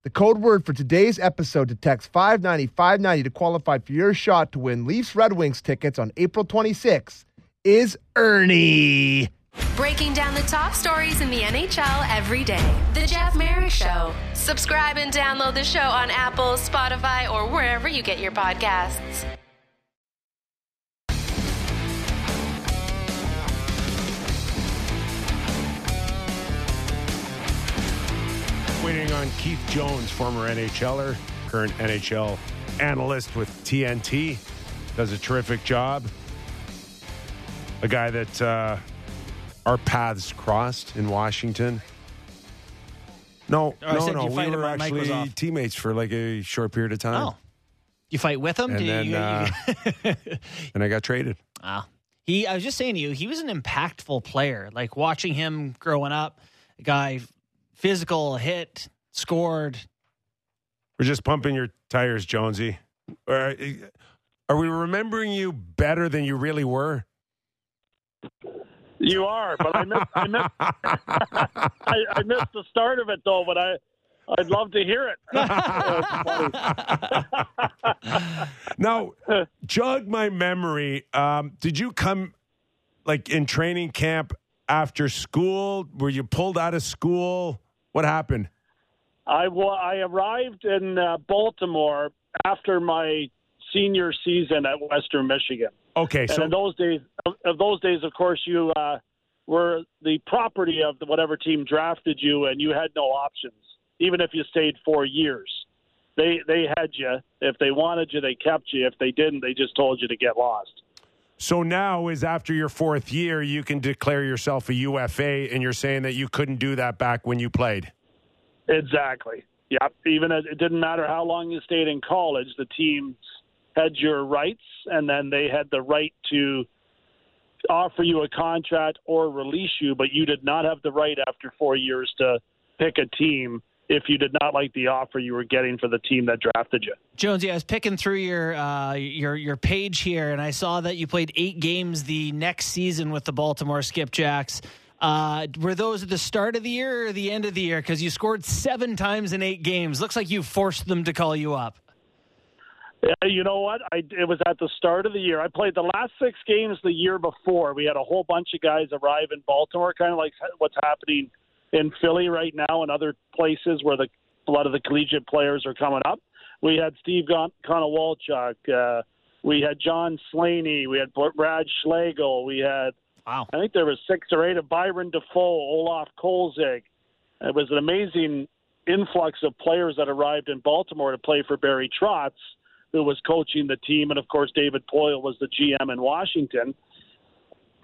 The code word for today's episode to text 590 590 to qualify for your shot to win Leafs Red Wings tickets on April 26th is Ernie. Breaking down the top stories in the NHL every day. The Jeff Marek Show. Subscribe and download the show on Apple, Spotify, or wherever you get your podcasts. Waiting on Keith Jones, former NHLer, current NHL analyst with TNT. Does a terrific job. A guy that uh, our paths crossed in Washington. No, Oh, no, no. We were my mic was actually teammates for like a short period of time. Oh. You fight with him? And you- then, you- uh, And I got traded. Ah. He I was just saying to you, he was an impactful player. Like watching him growing up, a guy physical, hit, scored. We're just pumping your tires, Jonesy. Are, are we remembering you better than you really were? You are, but I missed, I missed, I, I missed the start of it though. But I, I'd love to hear it. now, jog my memory. Um, did you come like in training camp after school? Were you pulled out of school? What happened? I wa- I arrived in uh, Baltimore after my senior season at Western Michigan. Okay, And so in those days, of, of those days, of course, you uh, were the property of the, whatever team drafted you, and you had no options, even if you stayed four years. They they had you. If they wanted you, they kept you. If they didn't, they just told you to get lost. So now is after your fourth year, you can declare yourself a UFA, and you're saying that you couldn't do that back when you played. Exactly. Yep. Even as, it didn't matter how long you stayed in college, the teams had your rights, and then they had the right to offer you a contract or release you, but you did not have the right after four years to pick a team if you did not like the offer you were getting for the team that drafted you. Jonesy, I was picking through your uh, your your page here, and I saw that you played eight games the next season with the Baltimore Skipjacks. Uh, were those at the start of the year or the end of the year? Because you scored seven times in eight games. Looks like you forced them to call you up. Yeah, you know what? I it was at the start of the year. I played the last six games the year before. We had a whole bunch of guys arrive in Baltimore, kind of like what's happening in Philly right now and other places where the a lot of the collegiate players are coming up. We had Steve Gon- Konowalchuk, uh, we had John Slaney, we had Brad Schlegel, we had Wow. I think there was six or eight of Byron Dafoe, Olaf Kolzig. It was an amazing influx of players that arrived in Baltimore to play for Barry Trotz, who was coaching the team, and of course David Poile was the GM in Washington.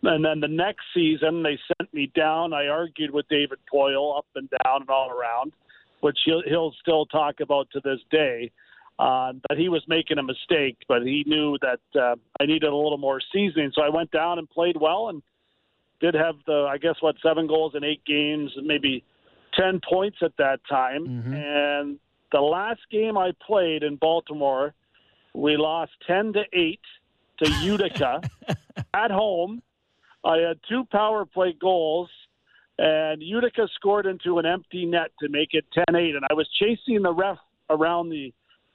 And then the next season, they sent me down. I argued with David Poile up and down and all around, which he'll, he'll still talk about to this day. Uh, that he was making a mistake, but he knew that uh, I needed a little more seasoning. So I went down and played well and did have the, I guess, what, seven goals in eight games, maybe 10 points at that time. And the last game I played in Baltimore, We lost 10 to 8 to Utica at home. I had two power play goals, and Utica scored into an empty net to make it 10 8. And I was chasing the ref around the,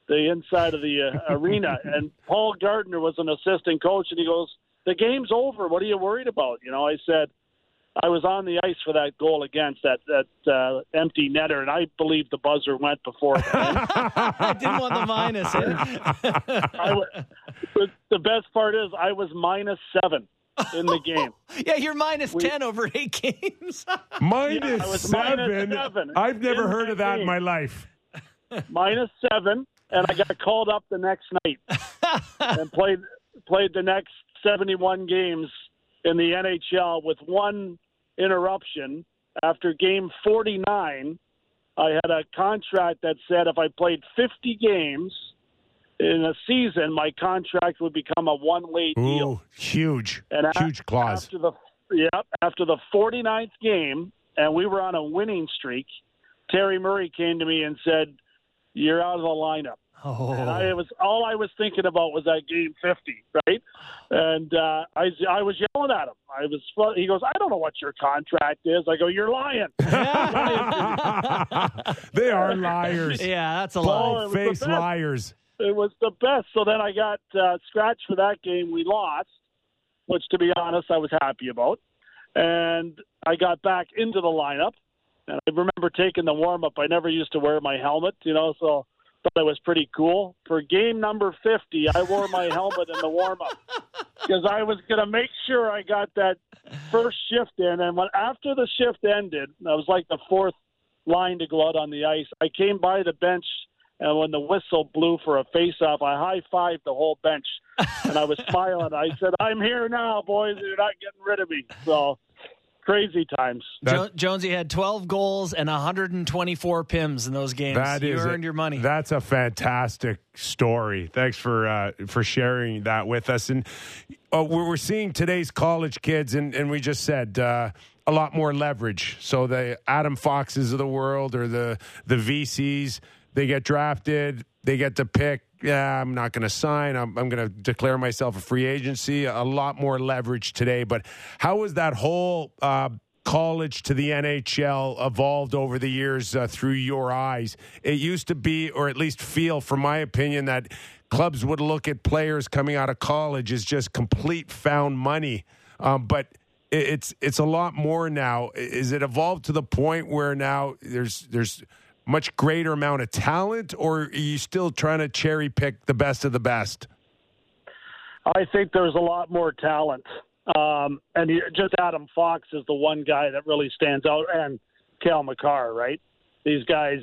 the inside of the uh, arena, and Paul Gardner was an assistant coach, and he goes, The game's over. What are you worried about? You know, I said, I was on the ice for that goal against that that uh, empty netter, and I believe the buzzer went before. I didn't want the minus. eh? I w- the, the best part is I was minus seven in the game. yeah, you're minus ten over eight games. Minus I was seven. minus seven I've never heard of that in my life. minus seven, and I got called up the next night and played played the next seventy one games in the NHL with one interruption. After game forty nine, I had a contract that said if I played fifty games in a season, my contract would become a one way deal. Ooh, huge, And a- huge clause. After the yep, after the 49th game, and we were on a winning streak, Terry Murray came to me and said, "You're out of the lineup." And I Oh, was all I was thinking about was that game 50, right? And uh, I I was yelling at him. I was he goes, "I don't know what your contract is." I go, "You're lying." they are liars. yeah, that's a Oh, lie. Face liars. It was the best. So then I got uh, scratched for that game. We lost, which to be honest, I was happy about. And I got back into the lineup. And I remember taking the warm up. I never used to wear my helmet, you know, so thought it was pretty cool. For game number 50, I wore my helmet in the warm up because I was going to make sure I got that first shift in. And when after the shift ended, I was like the fourth line to go out on the ice. I came by the bench, and when the whistle blew for a face-off, I high-fived the whole bench, and I was smiling. I said, "I'm here now, boys. You're not getting rid of me." So crazy times. Jo- Jonesy had 12 goals and 124 pims in those games. That you is a- earned your money. That's a fantastic story. Thanks for uh, for sharing that with us. And uh, we're we're seeing today's college kids, and, and we just said uh, a lot more leverage. So the Adam Foxes of the world, or the the Veseys, they get drafted, they get to pick. Yeah, I'm not going to sign. I'm, I'm going to declare myself a free agency. A lot more leverage today. But how was that whole uh, college to the NHL evolved over the years uh, through your eyes? It used to be, or at least feel, from my opinion, that clubs would look at players coming out of college as just complete found money. Um, but it- it's it's a lot more now. Is it evolved to the point where now there's there's much greater amount of talent, or are you still trying to cherry pick the best of the best? I think there's a lot more talent. Um, and just Adam Fox is the one guy that really stands out, and Cale Makar, right? These guys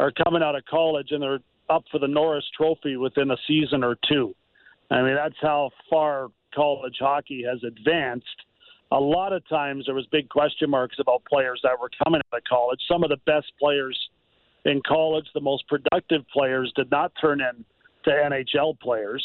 are coming out of college and they're up for the Norris Trophy within a season or two. I mean, that's how far college hockey has advanced. A lot of times there was big question marks about players that were coming out of college. Some of the best players in college, the most productive players, did not turn in to NHL players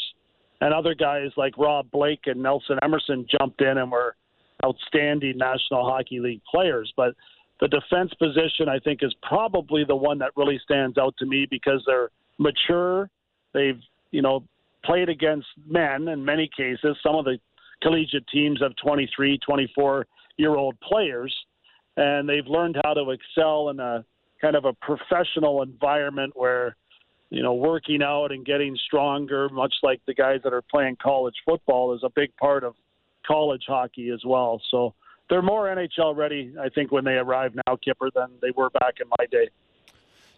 and other guys like Rob Blake and Nelson Emerson jumped in and were outstanding National Hockey League players. But the defense position, I think, is probably the one that really stands out to me because they're mature. They've, you know, played against men in many cases. Some of the collegiate teams have 23, 24 year old players, and they've learned how to excel in a kind of a professional environment where you know, working out and getting stronger, much like the guys that are playing college football, is a big part of college hockey as well. So they're more NHL ready, I think, when they arrive now, Kipper, than they were back in my day.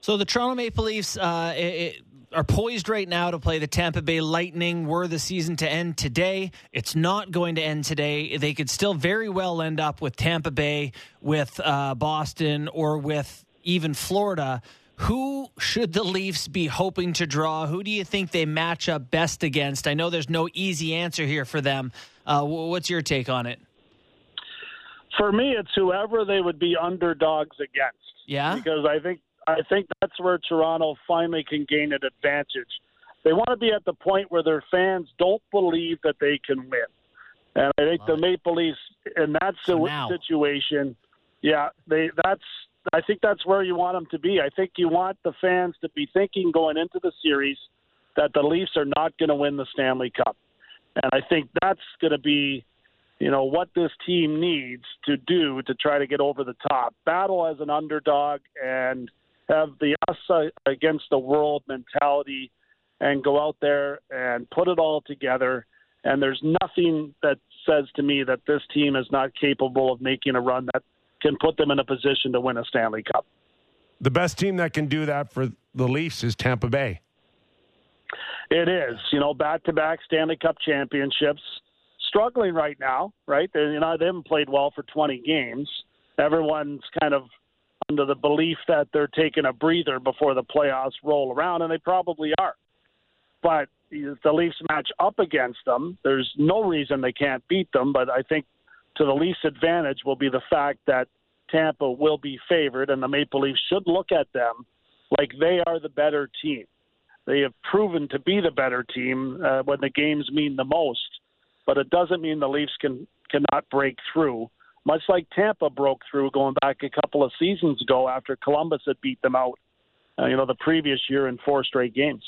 So the Toronto Maple Leafs uh, it, are poised right now to play the Tampa Bay Lightning. Were the season to end today, it's not going to end today. They could still very well end up with Tampa Bay, with uh, Boston, or with even Florida. Who should the Leafs be hoping to draw? Who do you think they match up best against? I know there's no easy answer here for them. Uh, what's your take on it? For me, it's whoever they would be underdogs against. Yeah, because I think I think that's where Toronto finally can gain an advantage. They want to be at the point where their fans don't believe that they can win, and I think the Maple Leafs in that So si- now. situation, yeah, they that's I think that's where you want them to be. I think you want the fans to be thinking going into the series, that the Leafs are not going to win the Stanley Cup. And I think that's going to be, you know, what this team needs to do to try to get over the top. Battle as an underdog and have the us against the world mentality and go out there and put it all together. And there's nothing that says to me that this team is not capable of making a run that can put them in a position to win a Stanley Cup. The best team that can do that for the Leafs is Tampa Bay. It is, you know, back-to-back Stanley Cup championships. Struggling right now, right? They, you know, they haven't played well for 20 games. Everyone's kind of under the belief that they're taking a breather before the playoffs roll around, and they probably are. But if the Leafs match up against them, there's no reason they can't beat them. But I think to the Leafs' advantage will be the fact that Tampa will be favored, and the Maple Leafs should look at them like they are the better team. They have proven to be the better team uh, when the games mean the most, but it doesn't mean the Leafs can cannot break through. Much like Tampa broke through going back a couple of seasons ago after Columbus had beat them out, uh, you know, the previous year in four straight games.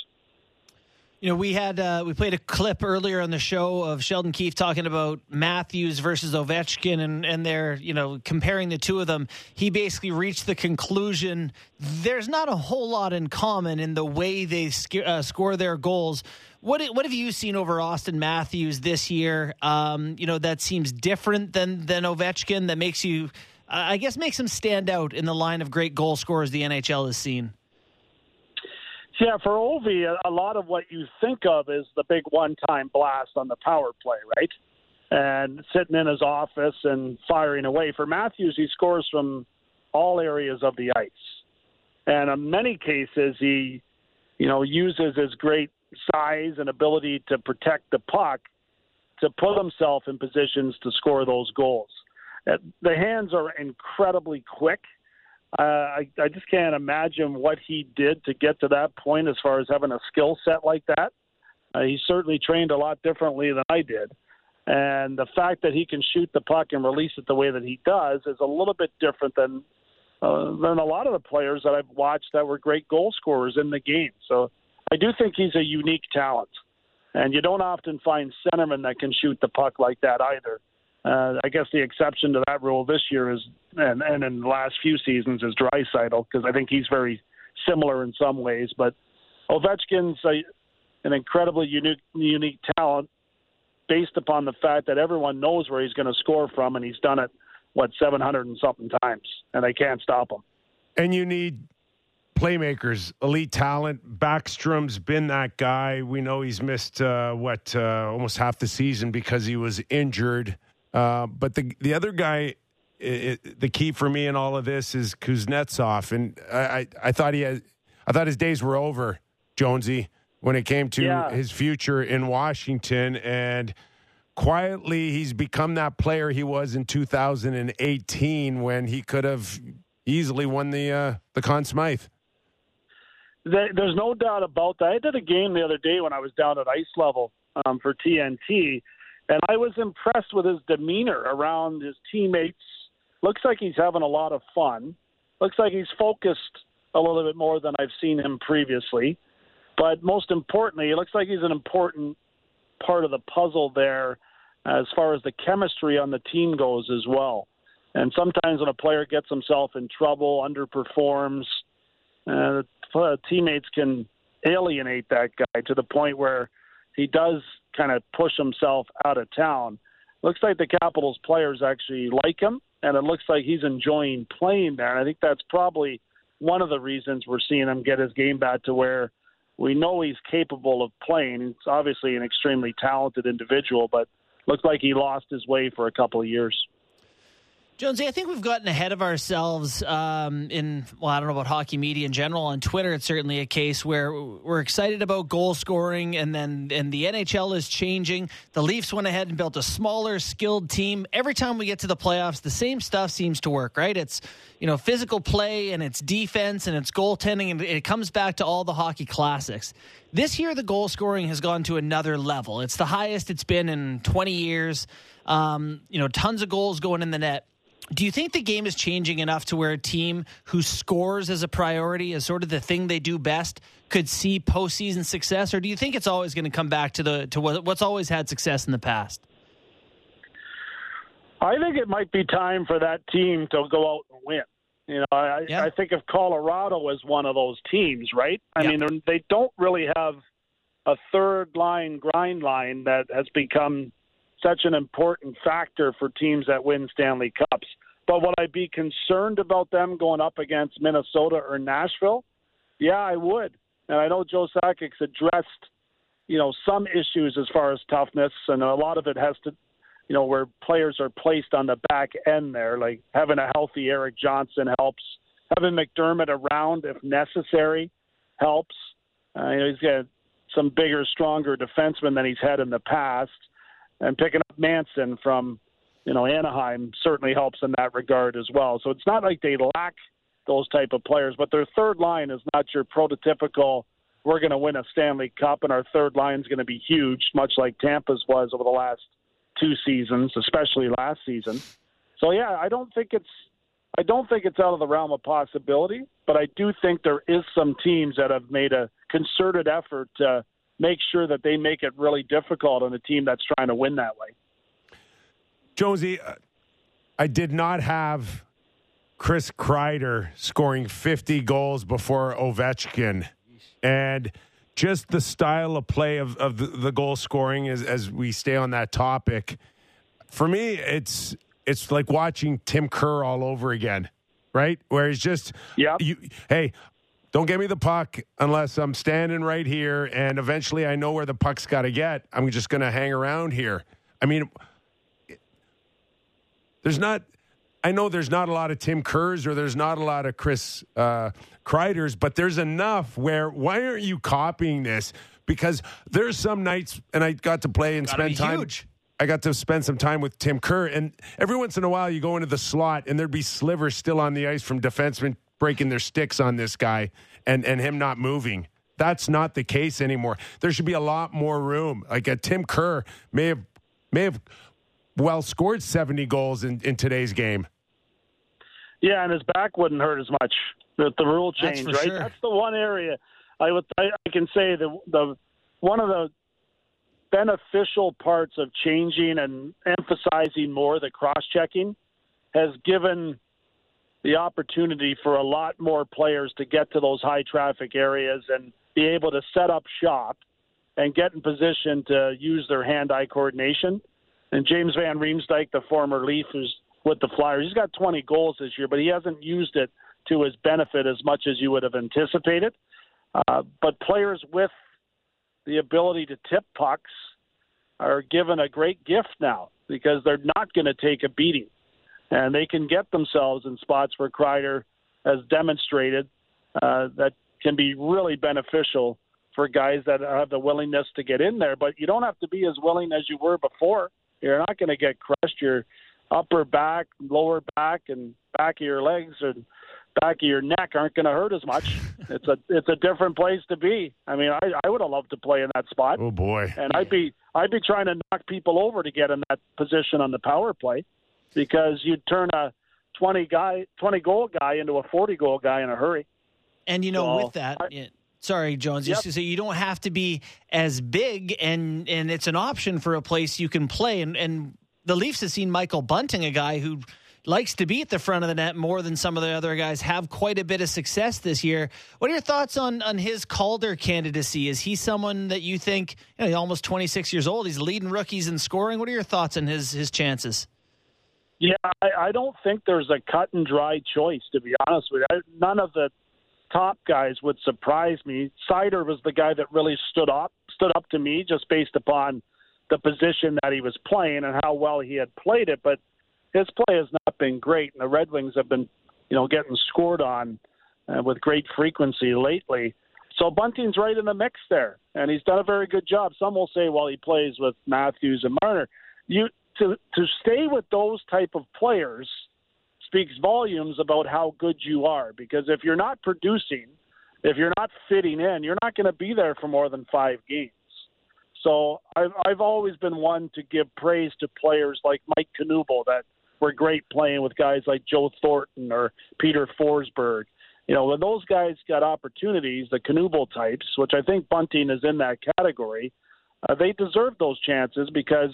You know, we had uh, we played a clip earlier on the show of Sheldon Keefe talking about Matthews versus Ovechkin, and and they're you know comparing the two of them. He basically reached the conclusion there's not a whole lot in common in the way they sc- uh, score their goals. What what have you seen over Auston Matthews this year? Um, you know that seems different than than Ovechkin. That makes you, I guess, makes him stand out in the line of great goal scorers the NHL has seen. Yeah, for Ovi, a lot of what you think of is the big one-time blast on the power play, right? And sitting in his office and firing away. For Matthews, he scores from all areas of the ice, and in many cases, he, you know, uses his great size and ability to protect the puck to put himself in positions to score those goals. Uh, the hands are incredibly quick uh, I, I just can't imagine what he did to get to that point as far as having a skill set like that. Uh, he certainly trained a lot differently than I did. And the fact that he can shoot the puck and release it the way that he does is a little bit different than uh, than a lot of the players that I've watched that were great goal scorers in the game. So I do think he's a unique talent. And you don't often find centermen that can shoot the puck like that either. Uh, I guess the exception to that rule this year is, and, and in the last few seasons, is Draisaitl because I think he's very similar in some ways. But Ovechkin's a, an incredibly unique, unique talent based upon the fact that everyone knows where he's going to score from, and he's done it what 700 and something times, and they can't stop him. And you need playmakers, elite talent. Backstrom's been that guy. We know he's missed uh, what uh, almost half the season because he was injured. Uh, but the the other guy, it, the key for me in all of this is Kuznetsov, and I, I, I thought he had, I thought his days were over, Jonesy, when it came to yeah. his future in Washington, and quietly he's become that player he was in 2018 when he could have easily won the uh, the Conn Smythe. There's no doubt about that. I did a game the other day when I was down at ice level um, for TNT and I was impressed with his demeanor around his teammates. Looks like he's having a lot of fun. Looks like he's focused a little bit more than I've seen him previously. But most importantly, it looks like he's an important part of the puzzle there as far as the chemistry on the team goes as well. And sometimes when a player gets himself in trouble, underperforms, uh, teammates can alienate that guy to the point where he does kind of push himself out of town. Looks like the Capitals players actually like him, and it looks like he's enjoying playing there. And I think that's probably one of the reasons we're seeing him get his game back to where we know he's capable of playing. He's obviously an extremely talented individual, but looks like he lost his way for a couple of years. Jonesy, I think we've gotten ahead of ourselves um, in, well, I don't know about hockey media in general. On Twitter, it's certainly a case where we're excited about goal scoring, and then and the NHL is changing. The Leafs went ahead and built a smaller, skilled team. Every time we get to the playoffs, the same stuff seems to work, right? It's you know physical play and it's defense and it's goaltending, and it comes back to all the hockey classics. This year, the goal scoring has gone to another level. It's the highest it's been in 20 years. Um, you know, tons of goals going in the net Do you think the game is changing enough to where a team who scores as a priority, as sort of the thing they do best, could see postseason success, or do you think it's always going to come back to the to what's always had success in the past? I think it might be time for that team to go out and win. You know, I, yeah. I think of Colorado as one of those teams, right? I yeah. mean, they don't really have a third line grind line that has become such an important factor for teams that win Stanley Cups. But would I be concerned about them going up against Minnesota or Nashville? Yeah, I would. And I know Joe Sakic's addressed, you know, some issues as far as toughness, and a lot of it has to, you know, where players are placed on the back end there. Like having a healthy Erik Johnson helps. Having MacDermid around if necessary helps. Uh, you know, he's got some bigger, stronger defensemen than he's had in the past and picking up Manson from you know Anaheim certainly helps in that regard as well. So it's not like they lack those type of players, but their third line is not your prototypical. We're going to win a Stanley Cup, and our third line is going to be huge, much like Tampa's was over the last two seasons, especially last season. So yeah, I don't think it's I don't think it's out of the realm of possibility, but I do think there is some teams that have made a concerted effort to make sure that they make it really difficult on a team that's trying to win that way. Jonesy, uh, I did not have Chris Kreider scoring 50 goals before Ovechkin. And just the style of play of, of the, the goal scoring as, as we stay on that topic. For me, it's it's like watching Tim Kerr all over again, right? Where he's just, yeah. Hey, don't get me the puck unless I'm standing right here and eventually I know where the puck's got to get. I'm just going to hang around here. I mean, there's not, I know there's not a lot of Tim Kerrs or there's not a lot of Chris uh, Kreiders, but there's enough where why aren't you copying this? Because there's some nights, and I got to play and spend time. Huge. I got to spend some time with Tim Kerr, and every once in a while you go into the slot and there'd be slivers still on the ice from defensemen breaking their sticks on this guy and, and him not moving. That's not the case anymore. There should be a lot more room. Like a uh, Tim Kerr may have may have well scored 70 goals in, in today's game. Yeah, and his back wouldn't hurt as much with the rule change, That's right? Sure. That's the one area I would I, I can say the the one of the beneficial parts of changing and emphasizing more the cross checking has given the opportunity for a lot more players to get to those high traffic areas and be able to set up shop and get in position to use their hand eye coordination. And James Van Riemsdyk, the former Leaf who's with the Flyers, he's got 20 goals this year, but he hasn't used it to his benefit as much as you would have anticipated. Uh, but players with the ability to tip pucks are given a great gift now because they're not going to take a beating and they can get themselves in spots where Kreider has demonstrated uh, that can be really beneficial for guys that have the willingness to get in there. But you don't have to be as willing as you were before. You're not going to get crushed. Your upper back, lower back, and back of your legs and back of your neck aren't going to hurt as much. it's a it's a different place to be. I mean, I I would have loved to play in that spot. Oh boy! And I'd be I'd be trying to knock people over to get in that position on the power play because you'd turn a 20 guy 20 goal guy into a 40 goal guy in a hurry. And you know, so, with that, I, sorry, Jones, yep. just you don't have to be as big, and and it's an option for a place you can play. And and the Leafs have seen Michael Bunting, a guy who likes to be at the front of the net more than some of the other guys, have quite a bit of success this year. What are your thoughts on on his Calder candidacy? Is he someone that you think, you know, he's almost 26 years old, he's leading rookies in scoring? What are your thoughts on his his chances? Yeah, I, I don't think there's a cut and dry choice, to be honest with you. I, none of the top guys would surprise me. Seider was the guy that really stood up, stood up to me just based upon the position that he was playing and how well he had played it. But his play has not been great, and the Red Wings have been, you know, getting scored on uh, with great frequency lately. So Bunting's right in the mix there, and he's done a very good job. Some will say, well, he plays with Matthews and Marner. You to to stay with those type of players speaks volumes about how good you are because if you're not producing if you're not fitting in you're not going to be there for more than 5 games so I've I've always been one to give praise to players like Mike Knuble that were great playing with guys like Joe Thornton or Peter Forsberg. You know, when those guys got opportunities, the Knuble types, which I think Bunting is in that category, uh, they deserved those chances because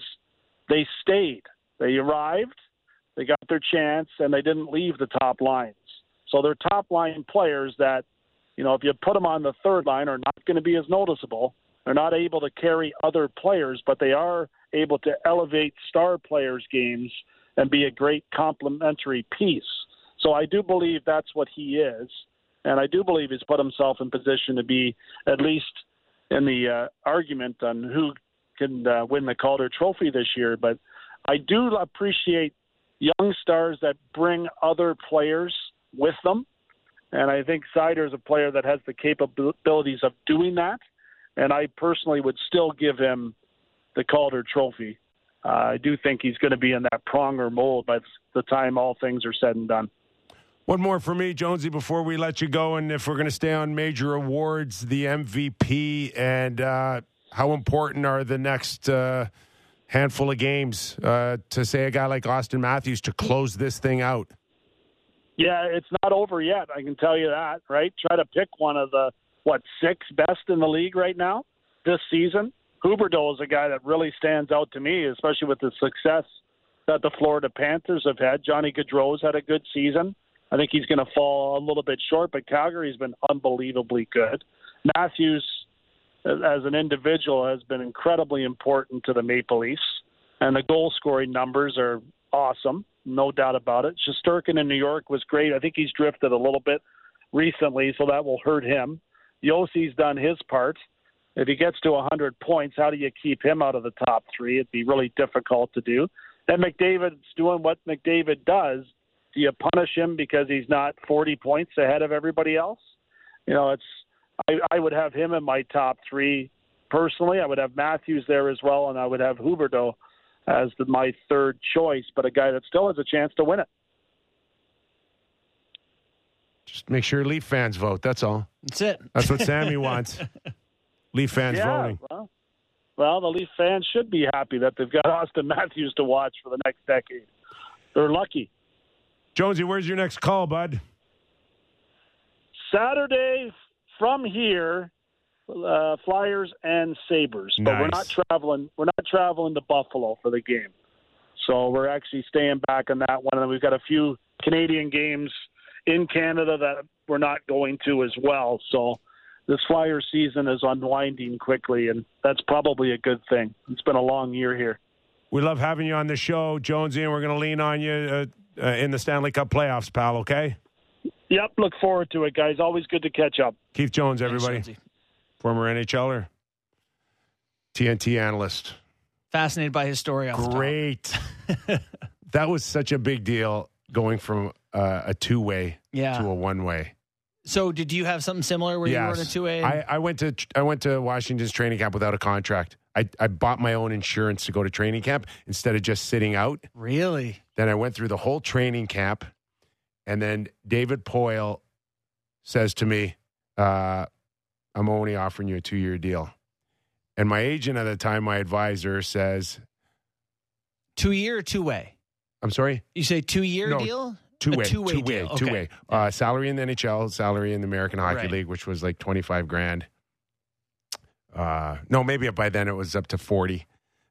they stayed. They arrived, they got their chance, and they didn't leave the top lines. So they're top line players that, you know, if you put them on the third line, are not going to be as noticeable. They're not able to carry other players, but they are able to elevate star players' games and be a great complementary piece. So I do believe that's what he is, and I do believe he's put himself in position to be at least in the uh, argument on who can uh, win the Calder Trophy this year. But I do appreciate young stars that bring other players with them, and I think Seider is a player that has the capabilities of doing that. And I personally would still give him the Calder Trophy. Uh, I do think he's going to be in that Pronger mold by the time all things are said and done. One more for me, Jonesy, before we let you go. And if we're going to stay on major awards, the MVP, and uh, how important are the next uh, handful of games uh, to say a guy like Auston Matthews to close this thing out? Yeah, it's not over yet. I can tell you that, right? Try to pick one of the, what, six best in the league right now this season. Huberdeau is a guy that really stands out to me, especially with the success that the Florida Panthers have had. Johnny Gaudreau's had a good season. I think he's going to fall a little bit short, but Calgary's been unbelievably good. Matthews, as an individual, has been incredibly important to the Maple Leafs, and the goal scoring numbers are awesome, no doubt about it. Shesterkin in New York was great. I think he's drifted a little bit recently, so that will hurt him. Josi's done his part. If he gets to 100 points, how do you keep him out of the top three? It'd be really difficult to do. And McDavid's doing what McDavid does do you punish him because he's not 40 points ahead of everybody else? You know, it's I, I would have him in my top three personally. I would have Matthews there as well, and I would have Huberdeau as the, my third choice, but a guy that still has a chance to win it. Just make sure Leaf fans vote. That's all. That's it. That's what Sammy wants. Leaf fans yeah, voting. Well, well, the Leaf fans should be happy that they've got Auston Matthews to watch for the next decade. They're lucky. Jonesy, where's your next call, bud? Saturday from here, uh, Flyers and Sabres, but nice. we're not traveling. We're not traveling to Buffalo for the game, so we're actually staying back on that one. And we've got a few Canadian games in Canada that we're not going to as well. So this Flyer season is unwinding quickly, and that's probably a good thing. It's been a long year here. We love having you on the show, Jonesy, and we're going to lean on you. Uh, uh, in the Stanley Cup playoffs, pal, okay? Yep, look forward to it, guys. Always good to catch up. Keith Jones, everybody. Thanks, Former NHLer, TNT analyst. Fascinated by his story. off the top. Great. that was such a big deal going from uh, a two way Yeah. to a one way. So, did you have something similar where you were in a two A? I, I went to I went to Washington's training camp without a contract. I, I bought my own insurance to go to training camp instead of just sitting out. Really? Then I went through the whole training camp, and then David Poile says to me, uh, "I'm only offering you a two year deal." And my agent at the time, my advisor, says, Two year or two way? "I'm sorry, You say two year No, deal? two way, two-way two way, two Okay. Uh, salary in the NHL, salary in the American Hockey Right. League, which was like twenty five grand. Uh, no, maybe by then it was up to forty,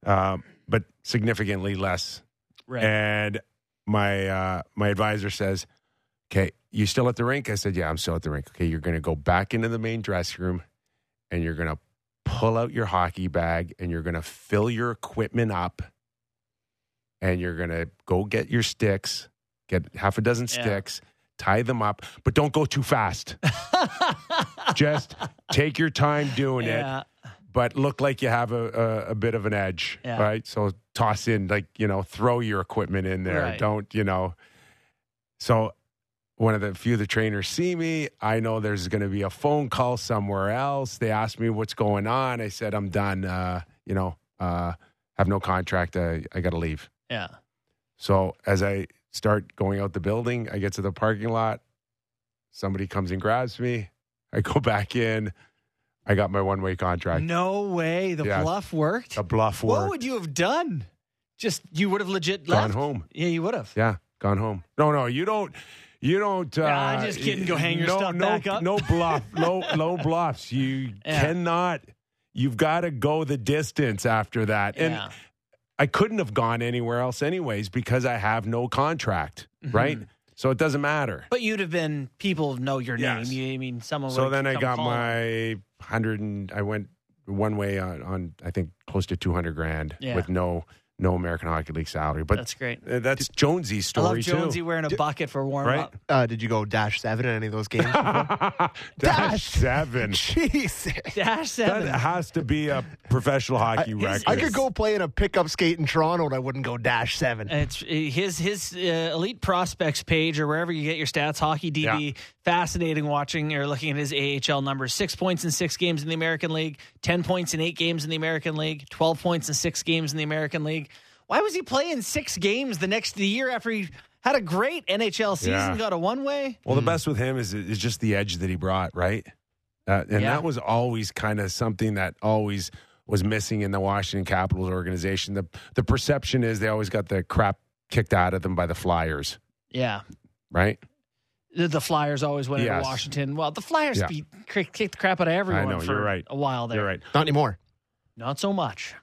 um, but significantly less. Right. And my uh, my advisor says, "Okay, you still at the rink?" I said, "Yeah, I'm still at the rink." Okay, you're going to go back into the main dressing room, and you're going to pull out your hockey bag, and you're going to fill your equipment up, and you're going to go get your sticks, get half a dozen Yeah. sticks, tie them up, but don't go too fast. Just take your time doing it but look like you have a, a, a bit of an edge, Yeah. right? So toss in, like, you know, throw your equipment in there. Right. Don't, you know. So one of the few of the trainers see me. I know there's going to be a phone call somewhere else. They ask me what's going on. I said, I'm done. Uh, you know, uh, have no contract. I, I got to leave. Yeah. So as I start going out the building, I get to the parking lot. Somebody comes and grabs me. I go back in. I got my one way contract. No way. The Yeah. bluff worked. The bluff worked. What would you have done? Just you would have legit Gone left. home. Yeah, you would have. Yeah, gone home. No, no, you don't. You don't. Uh, I'm just kidding. Go hang your no, stuff no, back up. No bluff. no, no bluffs. You Yeah. cannot. You've got to go the distance after that. And Yeah. I couldn't have gone anywhere else, anyways, because I have no contract. Mm-hmm. Right. So it doesn't matter. But you'd have been people know your Yes. name. You, I mean, someone. So then I got calling. my hundred and I went one way on, on I think close to two hundred grand Yeah. with no no American Hockey League salary. But That's great. uh, that's Jonesy's story. I love Jonesy too. wearing a bucket for warm Right? up. Uh, did you go dash seven in any of those games? Dash Dash. seven. Jesus. Dash seven. That has to be a professional hockey record. I could go play in a pickup skate in Toronto and I wouldn't go dash seven. It's his his uh, elite prospects page or wherever you get your stats. Hockey DB, Yeah. Fascinating watching or looking at his AHL numbers. Six points in six games in the American League. Ten points in eight games in the American League. Twelve points in six games in the American League. Why was he playing six games the next the year after he had a great NHL season? Yeah. Got a one way. Well, the best with him is is just the edge that he brought, right? Uh, and Yeah. that was always kind of something that always was missing in the Washington Capitals organization. The the perception is they always got the crap kicked out of them by the Flyers, Yeah. right? The, the Flyers always went Yes. into Washington. Well, the Flyers Yeah. beat kicked the crap out of everyone know, for you're right. a while there. You're right. Not anymore. Not so much.